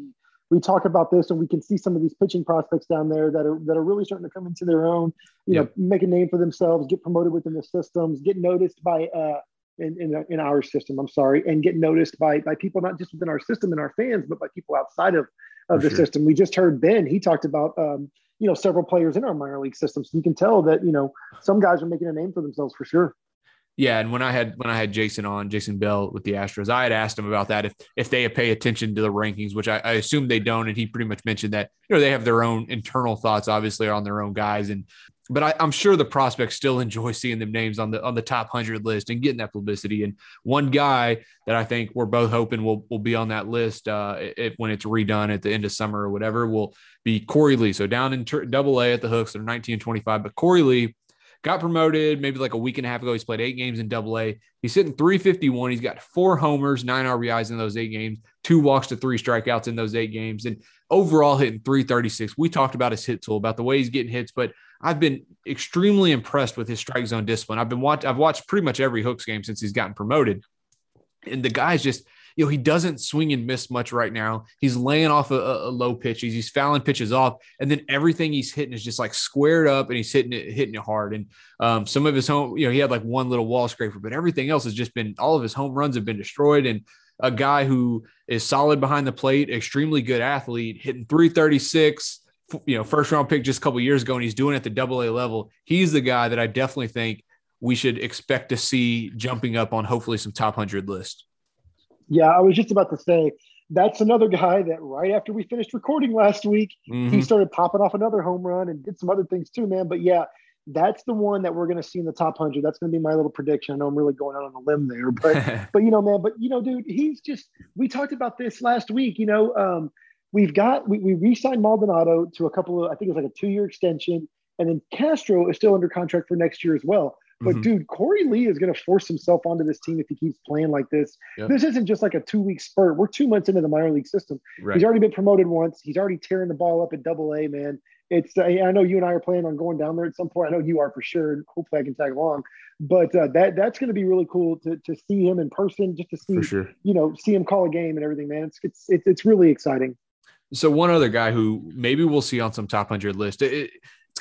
we talk about this and we can see some of these pitching prospects down there that are that are really starting to come into their own, you know, make a name for themselves, get promoted within the systems, get noticed by uh in, in, in our system, I'm sorry, and get noticed by by people not just within our system and our fans, but by people outside of of for the sure. system. We just heard Ben, he talked about um, you know, several players in our minor league system. So you can tell that, you know, some guys are making a name for themselves for sure. Yeah, and when I had when I had Jason on, Jason Bell with the Astros, I had asked him about that if if they pay attention to the rankings, which I, I assume they don't, and he pretty much mentioned that you know they have their own internal thoughts, obviously, on their own guys, and but I, am sure the prospects still enjoy seeing them names on the on the top hundred list and getting that publicity. And one guy that I think we're both hoping will will be on that list uh, when it's redone at the end of summer or whatever will be Korey Lee. So down in Double A at the Hooks, they're 19 and 25, but Korey Lee got promoted maybe like a week and a half ago. He's played eight games in double A. He's hitting 351. He's got four homers, nine RBIs in those eight games, two walks to three strikeouts in those eight games, and overall hitting 336. We talked about his hit tool, about the way he's getting hits, but I've been extremely impressed with his strike zone discipline. I've been watch I've watched pretty much every Hooks game since he's gotten promoted. And the guy's just you know, he doesn't swing and miss much right now. He's laying off a, a, low pitch. He's, he's fouling pitches off, and then everything he's hitting is just like squared up, and he's hitting it hitting it hard. And um, some of his home, you know, he had like one little wall scraper, but everything else has just been all of his home runs have been destroyed. And a guy who is solid behind the plate, extremely good athlete, hitting 336. You know, first round pick just a couple years ago, and he's doing it at the double A level. He's the guy that I definitely think we should expect to see jumping up on hopefully some top 100 list. Yeah, I was just about to say that's another guy that right after we finished recording last week, mm-hmm. he started popping off another home run and did some other things too, man. But yeah, that's the one that we're going to see in the top 100 that's going to be my little prediction i know i'm really going out on a limb there but but you know man but you know dude he's just we talked about this last week you know um, we've got we, we re-signed maldonado to a couple of i think it's like a two-year extension and then castro is still under contract for next year as well but mm-hmm. dude, Korey Lee is going to force himself onto this team if he keeps playing like this. Yep. This isn't just like a two week spurt. We're two months into the minor league system. Right. He's already been promoted once. He's already tearing the ball up at double A, man. it's uh, I know you and I are planning on going down there at some point. I know you are for sure. And hopefully, I can tag along. But uh, that that's going to be really cool to to see him in person, just to see sure. you know see him call a game and everything. Man, it's it's it's, it's really exciting. So one other guy who maybe we'll see on some top hundred list. It,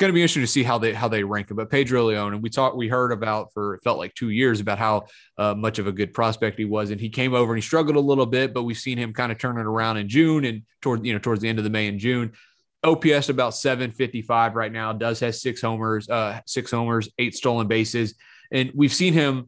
going to be interesting to see how they how they rank him. But Pedro Leon, and we talked, we heard about for it felt like two years about how uh, much of a good prospect he was, and he came over and he struggled a little bit, but we've seen him kind of turn it around in June and toward you know towards the end of the May and June. OPS about 755 right now. Does has six homers, uh, six homers, eight stolen bases, and we've seen him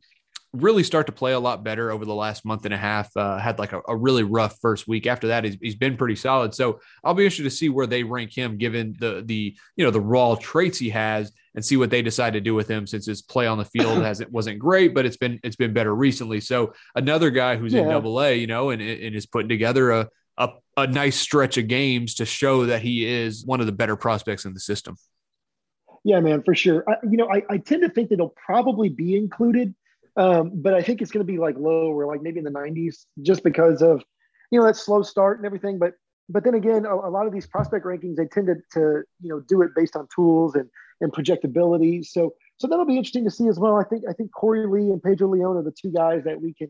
really start to play a lot better over the last month and a half. Uh, had like a, a really rough first week. After that, he's, he's been pretty solid. So I'll be interested to see where they rank him, given the the you know the raw traits he has, and see what they decide to do with him. Since his play on the field hasn't wasn't great, but it's been it's been better recently. So another guy who's in Double A, you know, and and is putting together a. A, a nice stretch of games to show that he is one of the better prospects in the system. Yeah, man, for sure. I, you know, I, I tend to think that he'll probably be included, um, but I think it's going to be like lower, like maybe in the 90s, just because of you know that slow start and everything. But but then again, a, a lot of these prospect rankings they tend to, to you know do it based on tools and and projectability. So so that'll be interesting to see as well. I think I think Korey Lee and Pedro Leon are the two guys that we can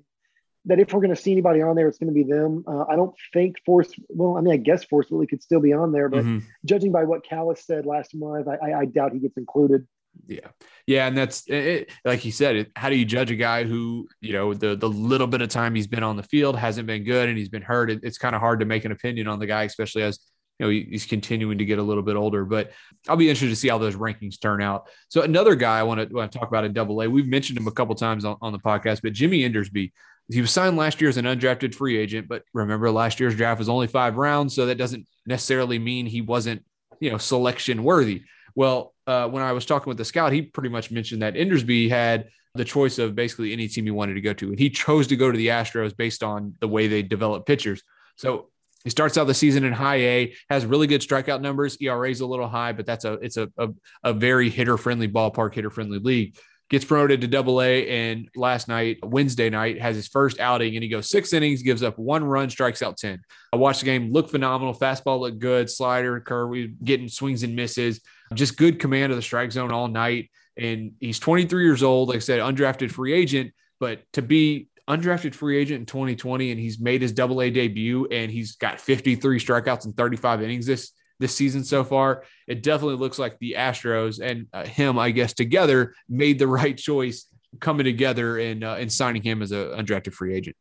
that if we're going to see anybody on there, it's going to be them. Uh, I don't think Force. Well, I mean, I guess Force really could still be on there, but Mhm. judging by what Callis said last month, I, I, I doubt he gets included. Yeah, yeah, and that's it, like you said. How do you judge a guy who you know the the little bit of time he's been on the field hasn't been good and he's been hurt? It, it's kind of hard to make an opinion on the guy, especially as you know he- he's continuing to get a little bit older. But I'll be interested to see how those rankings turn out. So another guy I want to, want to talk about in Double A. We've mentioned him a couple times on, on the podcast, but Jimmy Endersby. He was signed last year as an undrafted free agent, but remember last year's draft was only five rounds, so that doesn't necessarily mean he wasn't you know selection worthy. Well, uh, when I was talking with the scout, he pretty much mentioned that Endersby had the choice of basically any team he wanted to go to, and he chose to go to the Astros based on the way they develop pitchers. So he starts out the season in high A, has really good strikeout numbers. ERA is a little high, but that's a it's a a, a very hitter friendly ballpark, hitter friendly league. Gets promoted to Double A, and last night, Wednesday night, has his first outing, and he goes six innings, gives up one run, strikes out ten. I watched the game, looked phenomenal. Fastball looked good, slider, curve, getting swings and misses. Just good command of the strike zone all night. And he's 23 years old, like I said, undrafted free agent. But to be undrafted free agent in 2020, and he's made his Double A debut, and he's got 53 strikeouts and 35 innings this this season so far. It definitely looks like the Astros and uh, him, I guess, together made the right choice coming together and uh, and signing him as an undrafted free agent.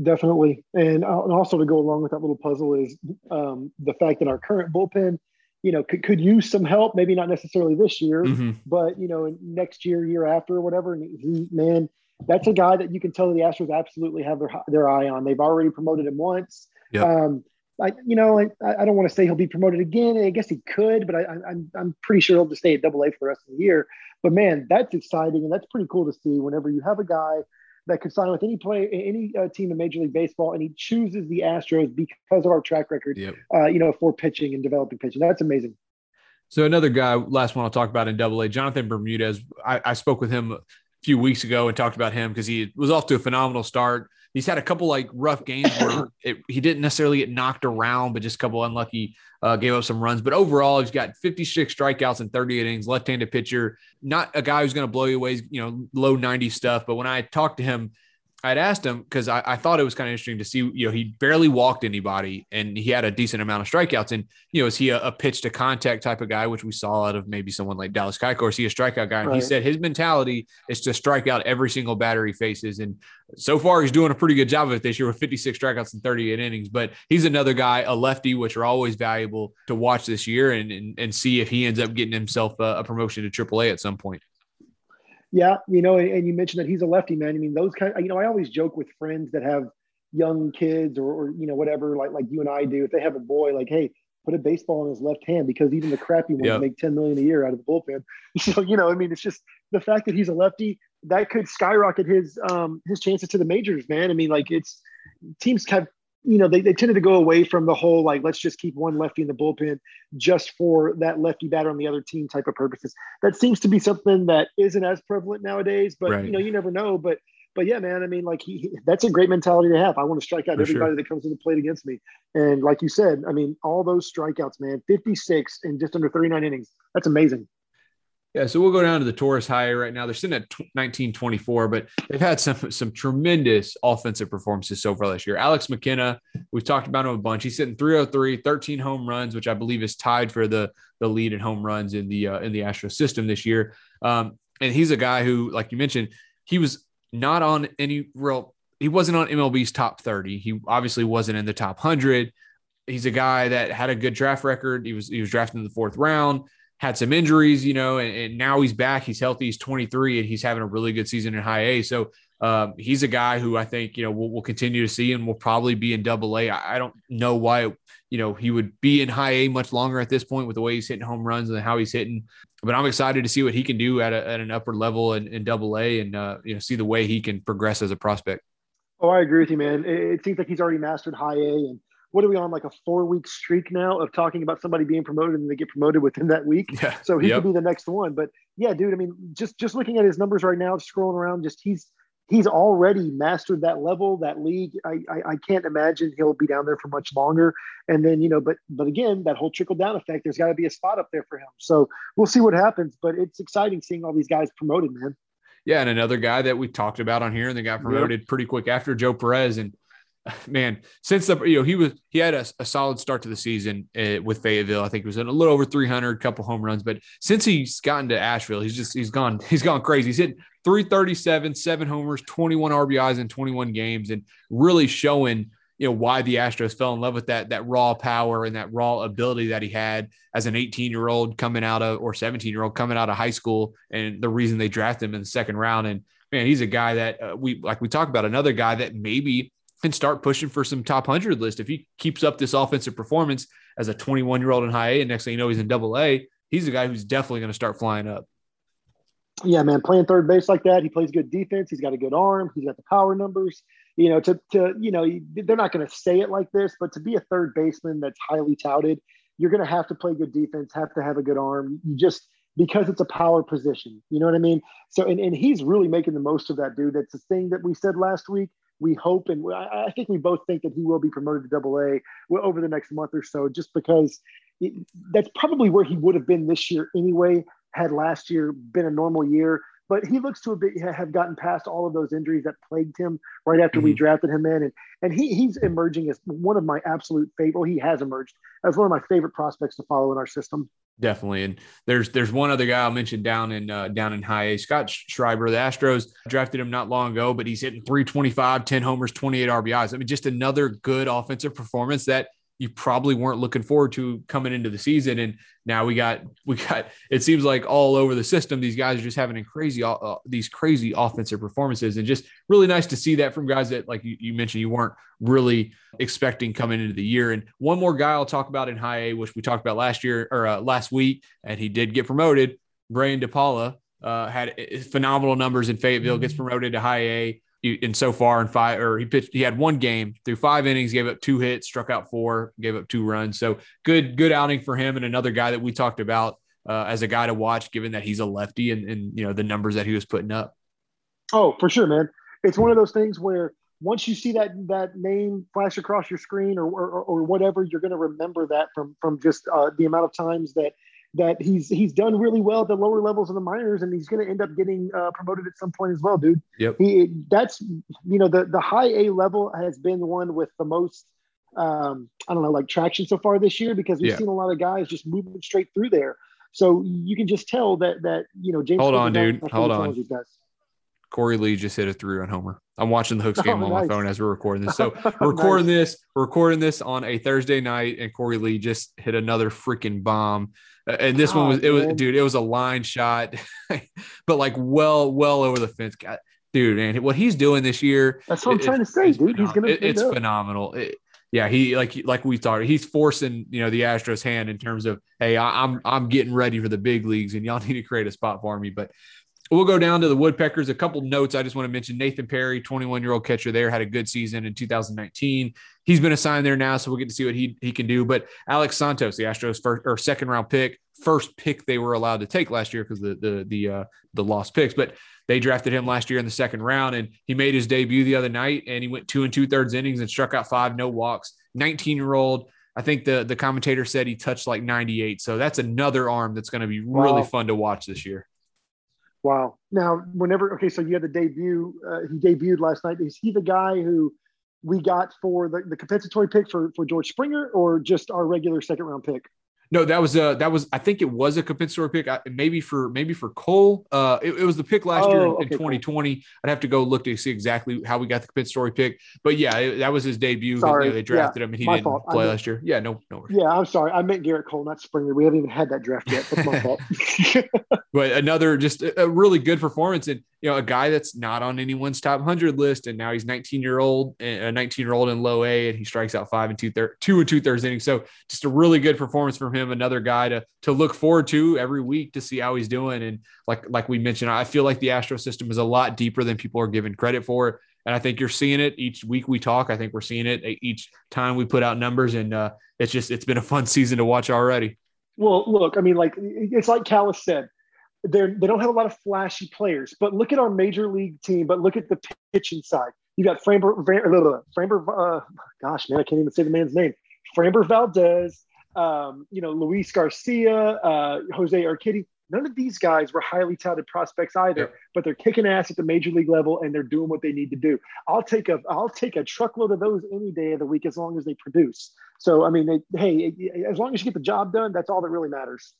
Definitely. And, uh, and also to go along with that little puzzle is um, the fact that our current bullpen, you know, could, could use some help, maybe not necessarily this year, Mhm. but, you know, next year, year after, or whatever. And he, man, that's a guy that you can tell the Astros absolutely have their, their eye on. They've already promoted him once. Yep. Um, I, you know, I, I don't want to say he'll be promoted again. I guess he could, but I, I- I'm, I'm pretty sure he'll just stay at double A for the rest of the year. But man, that's exciting. And that's pretty cool to see whenever you have a guy that could sign with any play, any uh, team in Major League Baseball, and he chooses the Astros because of our track record, Yep. uh, you know, for pitching and developing pitching. That's amazing. So another guy, last one I'll talk about in Double A, Jonathan Bermudez. I, I spoke with him a few weeks ago and talked about him because he was off to a phenomenal start. He's had a couple like rough games where it, he didn't necessarily get knocked around, but just a couple unlucky, uh, gave up some runs. But overall, he's got 56 strikeouts and 30 innings, left-handed pitcher, not a guy who's going to blow you away, you know, low 90 stuff. But when I talked to him, I'd asked him because I, I thought it was kind of interesting to see, you know, he barely walked anybody and he had a decent amount of strikeouts. And, you know, is he a, a pitch to contact type of guy, which we saw out of maybe someone like Dallas Keuchel, or is he a strikeout guy? And he said his mentality is to strike out every single batter he faces. And so far, he's doing a pretty good job of it this year with 56 strikeouts and 38 innings. But he's another guy, a lefty, which are always valuable to watch this year and, and, and see if he ends up getting himself a, a promotion to AAA at some point. Yeah, you know, and, and you mentioned that he's a lefty man. I mean, those kind. Of, you know, I always joke with friends that have young kids or, or you know whatever, like like you and I do. If they have a boy, like, hey, put a baseball in his left hand because even the crappy ones Yeah. make ten million a year out of the bullpen. So you know, I mean, it's just the fact that he's a lefty that could skyrocket his um his chances to the majors, man. I mean, like it's teams have you know they, they tended to go away from the whole like let's just keep one lefty in the bullpen just for that lefty batter on the other team type of purposes that seems to be something that isn't as prevalent nowadays but Right. you know you never know but but yeah, man, I mean, like he, that's a great mentality to have. I want to strike out For everybody sure. that comes to the plate against me. And like you said, I mean, all those strikeouts, man, 56 in just under 39 innings. That's amazing. Yeah, so we'll go down to the Tourists higher right now. They're sitting at tw- 1924, but they've had some some tremendous offensive performances so far this year. Alex McKenna, we've talked about him a bunch. He's sitting 303, 13 home runs, which I believe is tied for the the lead in home runs in the uh, in the Astro system this year. Um, and he's a guy who, like you mentioned, he was not on any real. He wasn't on MLB's top 30. He obviously wasn't in the top 100. He's a guy that had a good draft record. He was he was drafted in the fourth round had some injuries, you know, and, and, now he's back. He's healthy. He's 23 and he's having a really good season in high A. So um, he's a guy who I think, you know, we'll, we'll continue to see and will probably be in double A. I, I don't know why, you know, he would be in high A much longer at this point with the way he's hitting home runs and how he's hitting. But I'm excited to see what he can do at, a, at an upper level in, double A and, uh, you know, see the way he can progress as a prospect. Oh, I agree with you, man. It, it seems like he's already mastered high A and what are we on like a four week streak now of talking about somebody being promoted and they get promoted within that week Yeah. so he Yep. could be the next one but yeah dude i mean just just looking at his numbers right now scrolling around just he's he's already mastered that level that league I, I i can't imagine he'll be down there for much longer and then you know but but again that whole trickle down effect there's got to be a spot up there for him so we'll see what happens but it's exciting seeing all these guys promoted man Yeah, and another guy that we talked about on here and they got promoted pretty quick after Joe Perez. And man, since the you know he was he had a, a solid start to the season uh, with Fayetteville. I think he was in a little over 300, couple home runs. But since he's gotten to Asheville, he's just he's gone he's gone crazy. He's hitting 337, seven homers, 21 RBIs in 21 games, and really showing you know why the Astros fell in love with that that raw power and that raw ability that he had as an 18 year old coming out of or 17 year old coming out of high school, and the reason they drafted him in the second round. And man, he's a guy that uh, we like we talked about another guy that maybe can start pushing for some top 100 list if he keeps up this offensive performance as a 21 year old in high A. And next thing you know, he's in double A. He's a guy who's definitely going to start flying up. yeah, man, playing third base like that, he plays good defense. He's got a good arm. He's got the power numbers. You know, to to you know, they're not going to say it like this, but to be a third baseman that's highly touted, you're going to have to play good defense, have to have a good arm. You just because it's a power position. You know what I mean? So, and, and he's really making the most of that, dude. That's the thing that we said last week. We hope, and I, I think we both think that he will be promoted to Double A over the next month or so, just because it, that's probably where he would have been this year anyway had last year been a normal year. But he looks to bit have gotten past all of those injuries that plagued him right after we Mhm. drafted him in, and and he he's emerging as one of my absolute favorite. Well, he has emerged as one of my favorite prospects to follow in our system. Definitely. And there's there's one other guy I'll mention down in uh, down in high A, Scott Schreiber. The Astros drafted him not long ago, but he's hitting 325, 10 homers, 28 RBIs. I mean, just another good offensive performance that you probably weren't looking forward to coming into the season. And now we got we got it seems like all over the system, these guys are just having a crazy uh, these crazy offensive performances, and just really nice to see that from guys that like you, you mentioned you weren't really expecting coming into the year. And one more guy I'll talk about in high A, which we talked about last year or uh, last week, and he did get promoted. Brian DePaula uh, had uh, phenomenal numbers in Fayetteville, gets promoted to high A. And so far in five, or he pitched, he had one game through five innings, gave up two hits, struck out four, gave up two runs. So good, good outing for him. And another guy that we talked about uh, as a guy to watch, given that he's a lefty and, and you know the numbers that he was putting up. Oh, for sure, man. It's one of those things where once you see that that name flash across your screen or or, or whatever, you're going to remember that from from just uh, the amount of times that that he's he's done really well at the lower levels of the minors, and he's going to end up getting uh, promoted at some point as well, dude. Yep. He that's you know the the high A level has been the one with the most um, I don't know like traction so far this year because we've Yeah. seen a lot of guys just moving straight through there. So you can just tell that that you know James. Hold on, dude. Hold on. Korey Lee just hit a three run homer. I'm watching the Hooks Oh, game on my phone as we're recording this. So we're recording Nice. this, we're recording this on a Thursday night, and Korey Lee just hit another freaking bomb. And this one oh, was it was Oh, man. dude, it was a line shot, but like well, well over the fence. God, dude, man, what he's doing this year. That's what I'm it- trying to say, dude. He's gonna. it- it's up. phenomenal. It- yeah, he like like we thought, he's forcing you know the Astros hand in terms of hey, I, I'm I'm getting ready for the big leagues, and y'all need to create a spot for me. But we'll go down to the Woodpeckers. A couple notes I just want to mention. Nathan Perry, 21 year old catcher there, had a good season in 2019. He's been assigned there now, so we'll get to see what he he can do. But Alex Santos, the Astros first or second round pick, first pick they were allowed to take last year because the the the uh, the lost picks, but they drafted him last year in the second round, and he made his debut the other night, and he went two and two thirds innings and struck out five, no walks. 19 year old. I think the the commentator said he touched like 98. So that's another arm that's going to be really Wow. fun to watch this year. Wow. Now, whenever okay, so you had the debut. Uh, he debuted last night. Is he the guy who we got for the, the compensatory pick for for George Springer, or just our regular second round pick? No, that was a that was I think it was a compensatory pick. I, maybe for maybe for Cole. Uh, it, it was the pick last year in, Oh, in okay, cool. 2020. I'd have to go look to see exactly how we got the compensatory pick. But yeah, it- that was his debut. Sorry. know, they drafted him and he didn't fault. Play meant- last year. Yeah, no, no. worries. Yeah, I'm sorry. I meant Gerrit Cole, not Springer. We haven't even had that draft yet. That's my fault. But another just a, a really good performance and you know a guy that's not on anyone's top 100 list and now he's 19 year old a 19 year old in low A and he strikes out five and two thirds two and two thirds innings. So just a really good performance from him. Him another guy to to look forward to every week to see how he's doing. And like like we mentioned, I feel like the Astro system is a lot deeper than people are given credit for. And I think you're seeing it each week we talk. I think we're seeing it each time we put out numbers, and uh, it's just it's been a fun season to watch already. Well, look, I mean, like it's like Callis said, they're they don't have a lot of flashy players, but look at our major league team. But look at the pitching side. You got Framber, Framber. Uh, gosh, man, I can't even say the man's name. Framber Valdez. Um, you know, Luis Garcia, uh, Jose Urquidy. None of these guys were highly touted prospects either, Yep. but they're kicking ass at the major league level and they're doing what they need to do. I'll take a I'll take a truckload of those any day of the week as long as they produce. So I mean, they, hey, as long as you get the job done, that's all that really matters.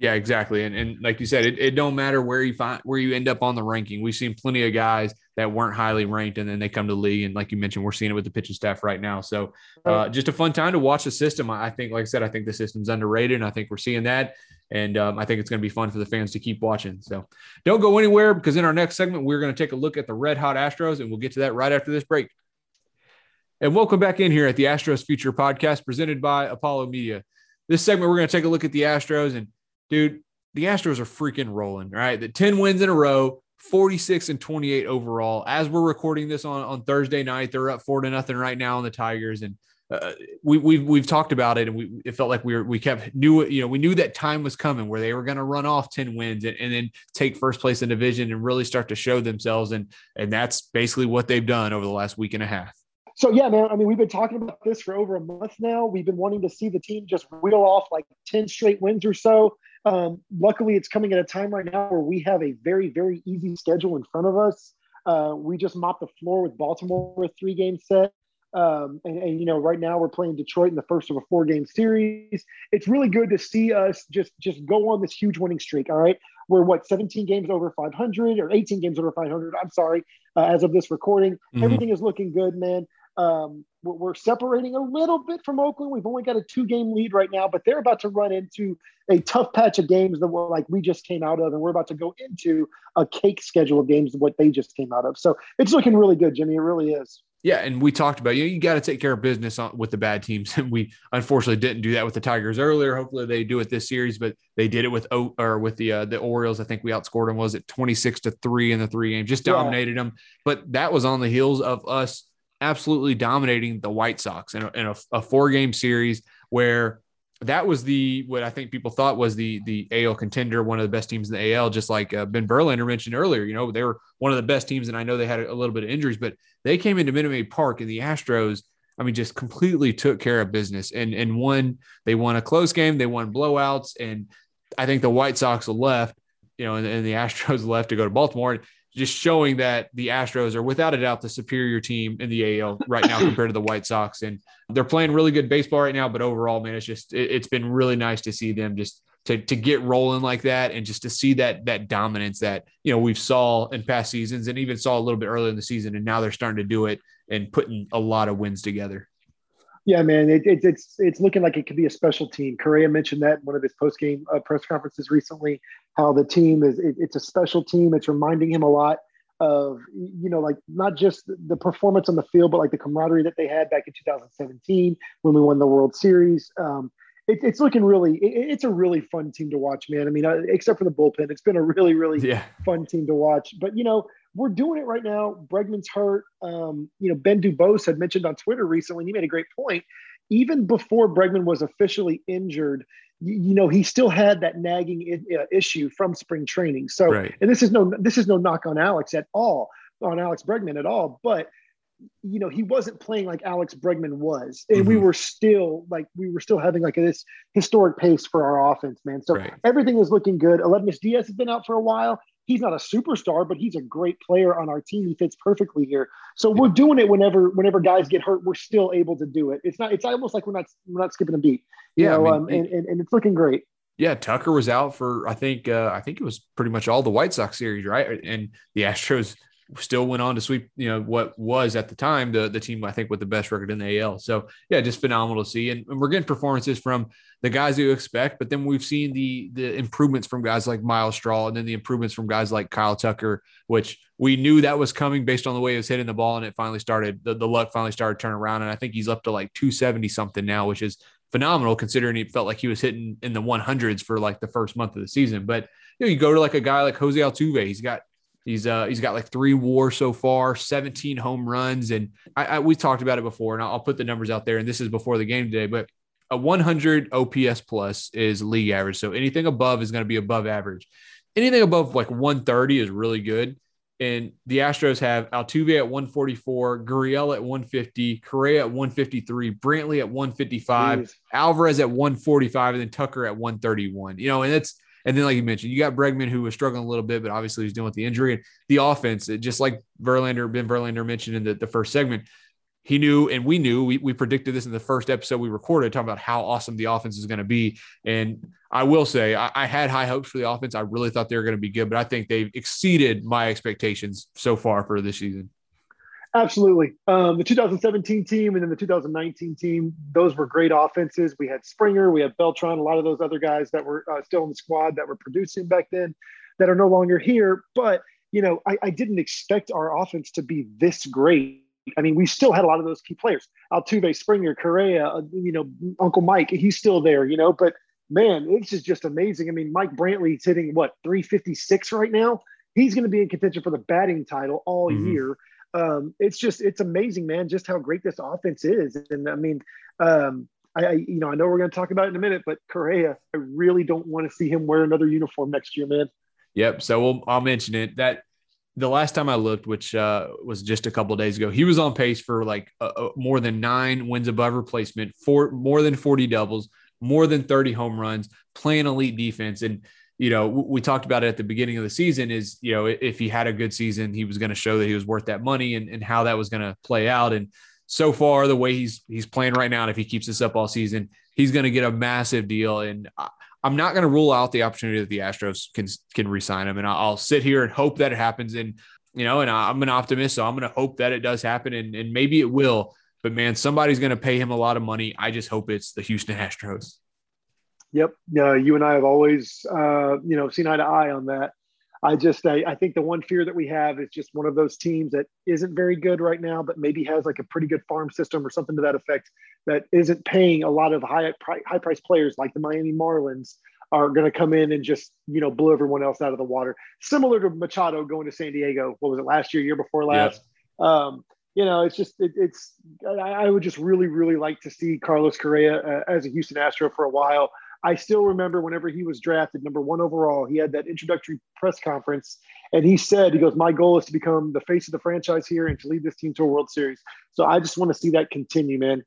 Yeah, exactly. And and like you said, it, it don't matter where you find where you end up on the ranking. We've seen plenty of guys that weren't highly ranked and then they come to the league. And like you mentioned, we're seeing it with the pitching staff right now. So uh, just a fun time to watch the system. I I think, like I said, I think the system's underrated. And I think we're seeing that. And um, I think it's going to be fun for the fans to keep watching. So don't go anywhere because in our next segment, we're going to take a look at the red hot Astros and we'll get to that right after this break. And welcome back in here at the Astros Future Podcast presented by Apollo Media. This segment, we're going to take a look at the Astros. And dude, the Astros are freaking rolling, right? The 10 wins in a row, 46 and 28 overall. As we're recording this on, on Thursday night, they're up four to nothing right now on the Tigers. And uh, we, we've, we've talked about it and we, it felt like we were, we kept knew you know, we knew that time was coming where they were going to run off 10 wins and, and then take first place in division and really start to show themselves. And, and that's basically what they've done over the last week and a half. So yeah, man. I mean, we've been talking about this for over a month now. We've been wanting to see the team just reel off like ten straight wins or so. Um, luckily, it's coming at a time right now where we have a very, very easy schedule in front of us. Uh, we just mopped the floor with Baltimore, a three-game set, um, and, and you know, right now we're playing Detroit in the first of a four-game series. It's really good to see us just just go on this huge winning streak. All right, we're what 17 games over 500 or 18 games over 500. I'm sorry, uh, as of this recording, Mhm. everything is looking good, man. Um, we're, separating a little bit from Oakland. We've only got a two game lead right now, but they're about to run into a tough patch of games that were like we just came out of, and we're about to go into a cake schedule of games of what they just came out of. So it's looking really good, Jimmy. It really is. Yeah, and we talked about you know you got to take care of business on, with the bad teams, and we unfortunately didn't do that with the Tigers earlier. Hopefully they do it this series, but they did it with O or with the uh, the Orioles. I think we outscored them was it twenty six to three in the three games, just Yeah. dominated them. But that was on the heels of us absolutely dominating the White Sox in a, in a, a four game series where that was the what I think people thought was the the AL contender, one of the best teams in the AL, just like uh, Ben Verlander mentioned earlier. You know, they were one of the best teams, and I know they had a, little bit of injuries, but they came into Minute Maid Park, and the Astros, I mean, just completely took care of business and and won. They won a close game, they won blowouts, and I think the White Sox left, you know, and, and the Astros left to go to Baltimore. Just showing that the Astros are without a doubt the superior team in the AL right now compared to the White Sox, and they're playing really good baseball right now. But overall, man, it's just it, it's been really nice to see them just to to get rolling like that, and just to see that that dominance that you know we've saw in past seasons, and even saw a little bit earlier in the season, and now they're starting to do it and putting a lot of wins together. Yeah, man, it, it, it's it's looking like it could be a special team. Correa mentioned that in one of his post game uh, press conferences recently. How the team is it, it's a special team. It's reminding him a lot of you know like not just the performance on the field, but like the camaraderie that they had back in 2017 when we won the World Series. Um, it, it's looking really. It, it's a really fun team to watch, man. I mean, uh, except for the bullpen, it's been a really, really Yeah. fun team to watch. But you know, we're doing it right now. Bregman's hurt. Um, you know, Ben DuBose had mentioned on Twitter recently. and He made a great point. Even before Bregman was officially injured, you, you know, he still had that nagging I- uh, issue from spring training. So, Right. and this is no this is no knock on Alex at all, on Alex Bregman at all, but you know, he wasn't playing like Alex Bregman was. And we Mhm. were still like we were still having like this historic pace for our offense, man. So Right. everything was looking good. Aledmys Diaz has been out for a while. He's not a superstar, but he's a great player on our team. He fits perfectly here. So we're doing it whenever whenever guys get hurt, we're still able to do it. It's not it's almost like we're not we're not skipping a beat. Yeah, I mean, um, and, and, and it's looking great. Yeah, Tucker was out for I think uh, I think it was pretty much all the White Sox series, right? And the Astros still went on to sweep, you know, what was at the time the the team I think with the best record in the AL. So yeah, just phenomenal to see, and, and we're getting performances from the guys you expect, but then we've seen the the improvements from guys like Myles Straw, and then the improvements from guys like Kyle Tucker, which we knew that was coming based on the way he was hitting the ball, and it finally started. The, the luck finally started turning around, and I think he's up to like 270 something now, which is phenomenal considering he felt like he was hitting in the 100s for like the first month of the season. But you know, you go to like a guy like Jose Altuve, he's got he's uh he's got like three WAR so far, 17 home runs, and I, I we talked about it before, and I'll, I'll put the numbers out there. And this is before the game today, but a 100 OPS plus is league average, so anything above is going to be above average. Anything above like 130 is really good. And the Astros have Altuve at 144, Gurriel at 150, Correa at 153, Brantley at 155, Jeez. Alvarez at 145, and then Tucker at 131. You know, and that's and then like you mentioned, you got Bregman who was struggling a little bit, but obviously he's dealing with the injury. And the offense, it, just like Verlander, Ben Verlander mentioned in the, the first segment, he knew and we knew we, we predicted this in the first episode we recorded talking about how awesome the offense is going to be. And i will say I, I had high hopes for the offense. I really thought they were going to be good but i think they've exceeded my expectations so far for this season Absolutely. Um, the 2017 team and then the 2019 team, those were great offenses. We had Springer, we had Beltran, a lot of those other guys that were uh, still in the squad that were producing back then that are no longer here. But, you know, I, I didn't expect our offense to be this great. I mean, we still had a lot of those key players Altuve, Springer, Correa, uh, you know, Uncle Mike, he's still there, you know, but man, it's just, just amazing. I mean, Mike Brantley's hitting what, 356 right now? He's going to be in contention for the batting title all Mhm. year um, it's just it's amazing, man, just how great this offense is. And I mean, um, I, I you know I know we're going to talk about it in a minute, but Correa, I really don't want to see him wear another uniform next year, man. Yep. So we'll, I'll mention it that the last time I looked, which uh, was just a couple days ago, he was on pace for like more than nine wins above replacement, four more than 40 doubles, more than 30 home runs, playing elite defense. And, you know, we talked about it at the beginning of the season is, you know, if he had a good season, he was going to show that he was worth that money and, and how that was going to play out. And so far, the way he's he's playing right now, and if he keeps this up all season, he's going to get a massive deal. And I'm not going to rule out the opportunity that the Astros can can resign him, and I'll, I'll sit here and hope that it happens. And you know, and I'm an optimist, so I'm going to hope that it does happen, and, and maybe it will. But man, somebody's going to pay him a lot of money. I just hope it's the Houston Astros. Yep. Uh, you and I have always, uh, you know, seen eye to eye on that. I just, I, I think the one fear that we have is just one of those teams that isn't very good right now, but maybe has like a pretty good farm system or something to that effect that isn't paying a lot of high, high price players like the Miami Marlins are going to come in and just, you know, blow everyone else out of the water. Similar to Machado going to San Diego. What was it last year, year before last? Um, you know, it's just, it, it's, I, I would just really, really like to see Carlos Correa uh, as a Houston Astro for a while. I still remember whenever he was drafted number one overall, he had that introductory press conference and he said, he goes, my goal is to become the face of the franchise here and to lead this team to a World Series. So I just want to see that continue, man.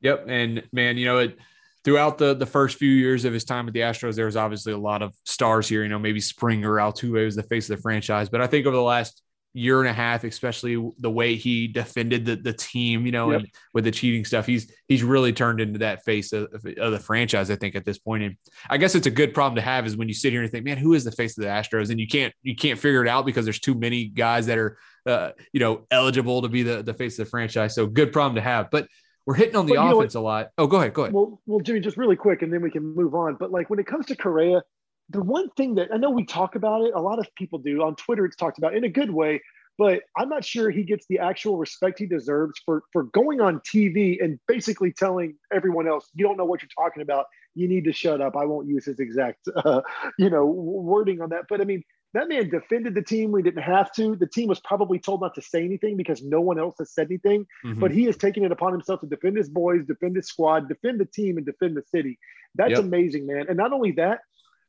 Yep. And man, you know, it throughout the the first few years of his time with the Astros, there was obviously a lot of stars here. You know, maybe Springer, Altuve was the face of the franchise, but I think over the last year and a half, especially the way he defended the, the team, you know, Yep. and with the cheating stuff, he's he's really turned into that face of, of the franchise. I think at this point, and I guess it's a good problem to have is when you sit here and think, man, who is the face of the Astros, and you can't you can't figure it out because there's too many guys that are uh, you know eligible to be the the face of the franchise. So good problem to have, but. We're hitting on the But you know offense a lot. Oh, go ahead. Go ahead. Well, well, Jimmy, just really quick, and then we can move on. But like when it comes to Correa, the one thing that I know we talk about it, a lot of people do on Twitter. It's talked about in a good way, but I'm not sure he gets the actual respect he deserves for for going on TV and basically telling everyone else, "You don't know what you're talking about. you need to shut up. I won't use his exact, uh, you know, wording on that. But I mean, that man defended the team. We didn't have to. The team was probably told not to say anything because no one else has said anything. Mm-hmm. But he has taken it upon himself to defend his boys, defend his squad, defend the team, and defend the city. That's yep. amazing, man. And not only that,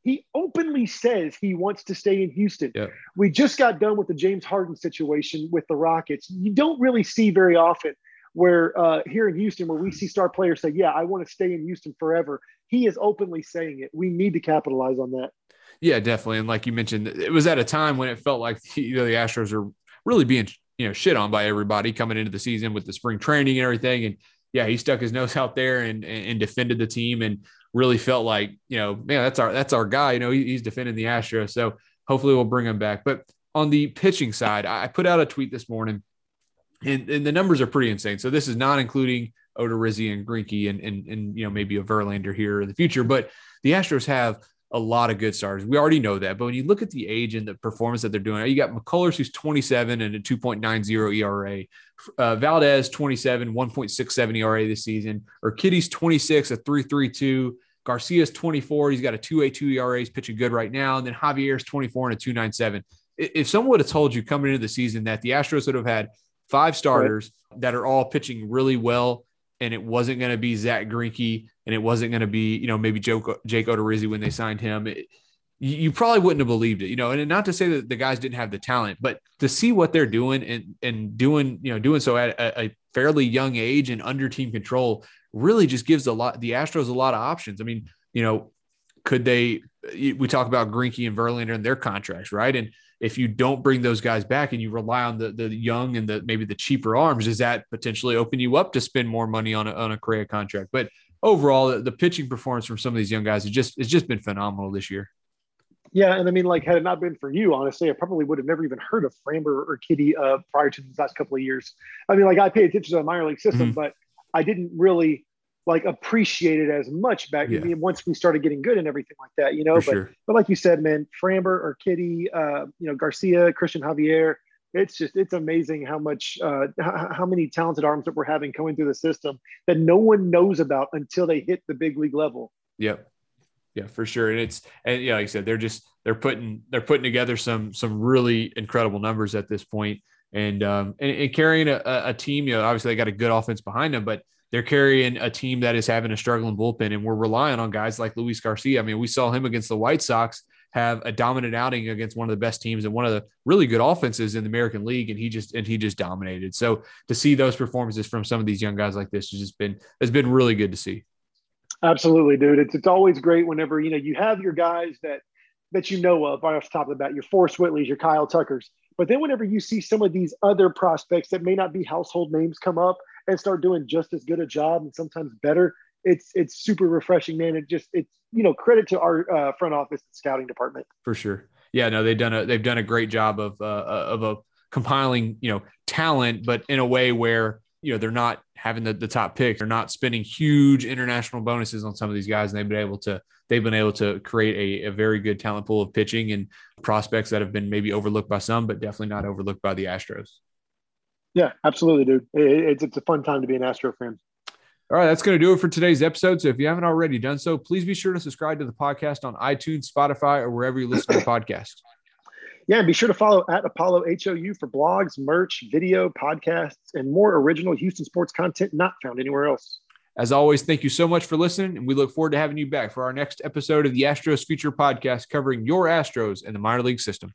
he openly says he wants to stay in Houston. Yep. We just got done with the James Harden situation with the Rockets. You don't really see very often where uh, here in Houston, where we see star players say, "Yeah, I want to stay in Houston forever." He is openly saying it. We need to capitalize on that. Yeah, definitely. And like you mentioned, it was at a time when it felt like you know the Astros are really being you know shit on by everybody coming into the season with the spring training and everything. And yeah, he stuck his nose out there and and defended the team and really felt like you know man that's our that's our guy. You know he, he's defending the Astros, so hopefully we'll bring him back. But on the pitching side, I put out a tweet this morning, and, and the numbers are pretty insane. So this is not including Odorizzi and Greinke and, and and you know maybe a Verlander here in the future, but the Astros have a lot of good starters. We already know that. But when you look at the age and the performance that they're doing, you got McCullers, who's 27 and a 2.90 ERA. Uh, Valdez, 27, 1.67 ERA this season. Urquidy's 26, a 3.32. Garcia's 24. He's got a 2.82 ERA. He's pitching good right now. And then Javier's 24 and a 2.97. If someone would have told you coming into the season that the Astros would have had five starters right. that are all pitching really well and it wasn't going to be Zack Greinke and it wasn't going to be, you know, maybe Jake, Jake Odorizzi when they signed him. It, you probably wouldn't have believed it, you know, and not to say that the guys didn't have the talent, but to see what they're doing and, and doing, you know, doing so at a, a fairly young age and under team control really just gives a lot, the Astros a lot of options. I mean, you know, could they, we talk about Greinke and Verlander and their contracts, right? And if you don't bring those guys back and you rely on the the young and the maybe the cheaper arms, does that potentially open you up to spend more money on a, on a Correa contract? But overall, the, the pitching performance from some of these young guys has just it's just been phenomenal this year. Yeah, and I mean, like, had it not been for you, honestly, I probably would have never even heard of Framber Urquidy uh, prior to these last couple of years. I mean, like, I paid attention to the minor league system, mm-hmm. but I didn't really like appreciated as much back yeah. once we started getting good and everything like that, you know. For but sure. but like you said, man, Framber Urquidy, uh, you know, Garcia, Christian Javier, it's just it's amazing how much uh, how many talented arms that we're having coming through the system that no one knows about until they hit the big league level. Yep. Yeah, for sure. And it's and yeah, like I said, they're just they're putting they're putting together some some really incredible numbers at this point. And um and, and carrying a, a team, you know, obviously they got a good offense behind them, but they're carrying a team that is having a struggling bullpen, and we're relying on guys like Luis Garcia. I mean, we saw him against the White Sox have a dominant outing against one of the best teams and one of the really good offenses in the American League, and he just and he just dominated. So to see those performances from some of these young guys like this has just been has been really good to see. Absolutely, dude. It's it's always great whenever you know you have your guys that that you know of right off the top of the bat, your Forrest Whitleys, your Kyle Tuckers. But then whenever you see some of these other prospects that may not be household names come up and start doing just as good a job and sometimes better, it's it's super refreshing, man. It just it's you know credit to our uh, front office and scouting department for sure. Yeah, no, they've done a they've done a great job of uh, of a compiling you know talent, but in a way where you know they're not having the, the top pick. They're not spending huge international bonuses on some of these guys, and they've been able to they've been able to create a, a very good talent pool of pitching and prospects that have been maybe overlooked by some, but definitely not overlooked by the Astros. Yeah, absolutely, dude. It's it's a fun time to be an Astro fan. All right, that's going to do it for today's episode. So if you haven't already done so, please be sure to subscribe to the podcast on iTunes, Spotify, or wherever you listen to podcasts. Yeah, and be sure to follow at Apollo HOU for blogs, merch, video, podcasts, and more original Houston sports content not found anywhere else. As always, thank you so much for listening, and we look forward to having you back for our next episode of the Astros Future Podcast covering your Astros and the minor league system.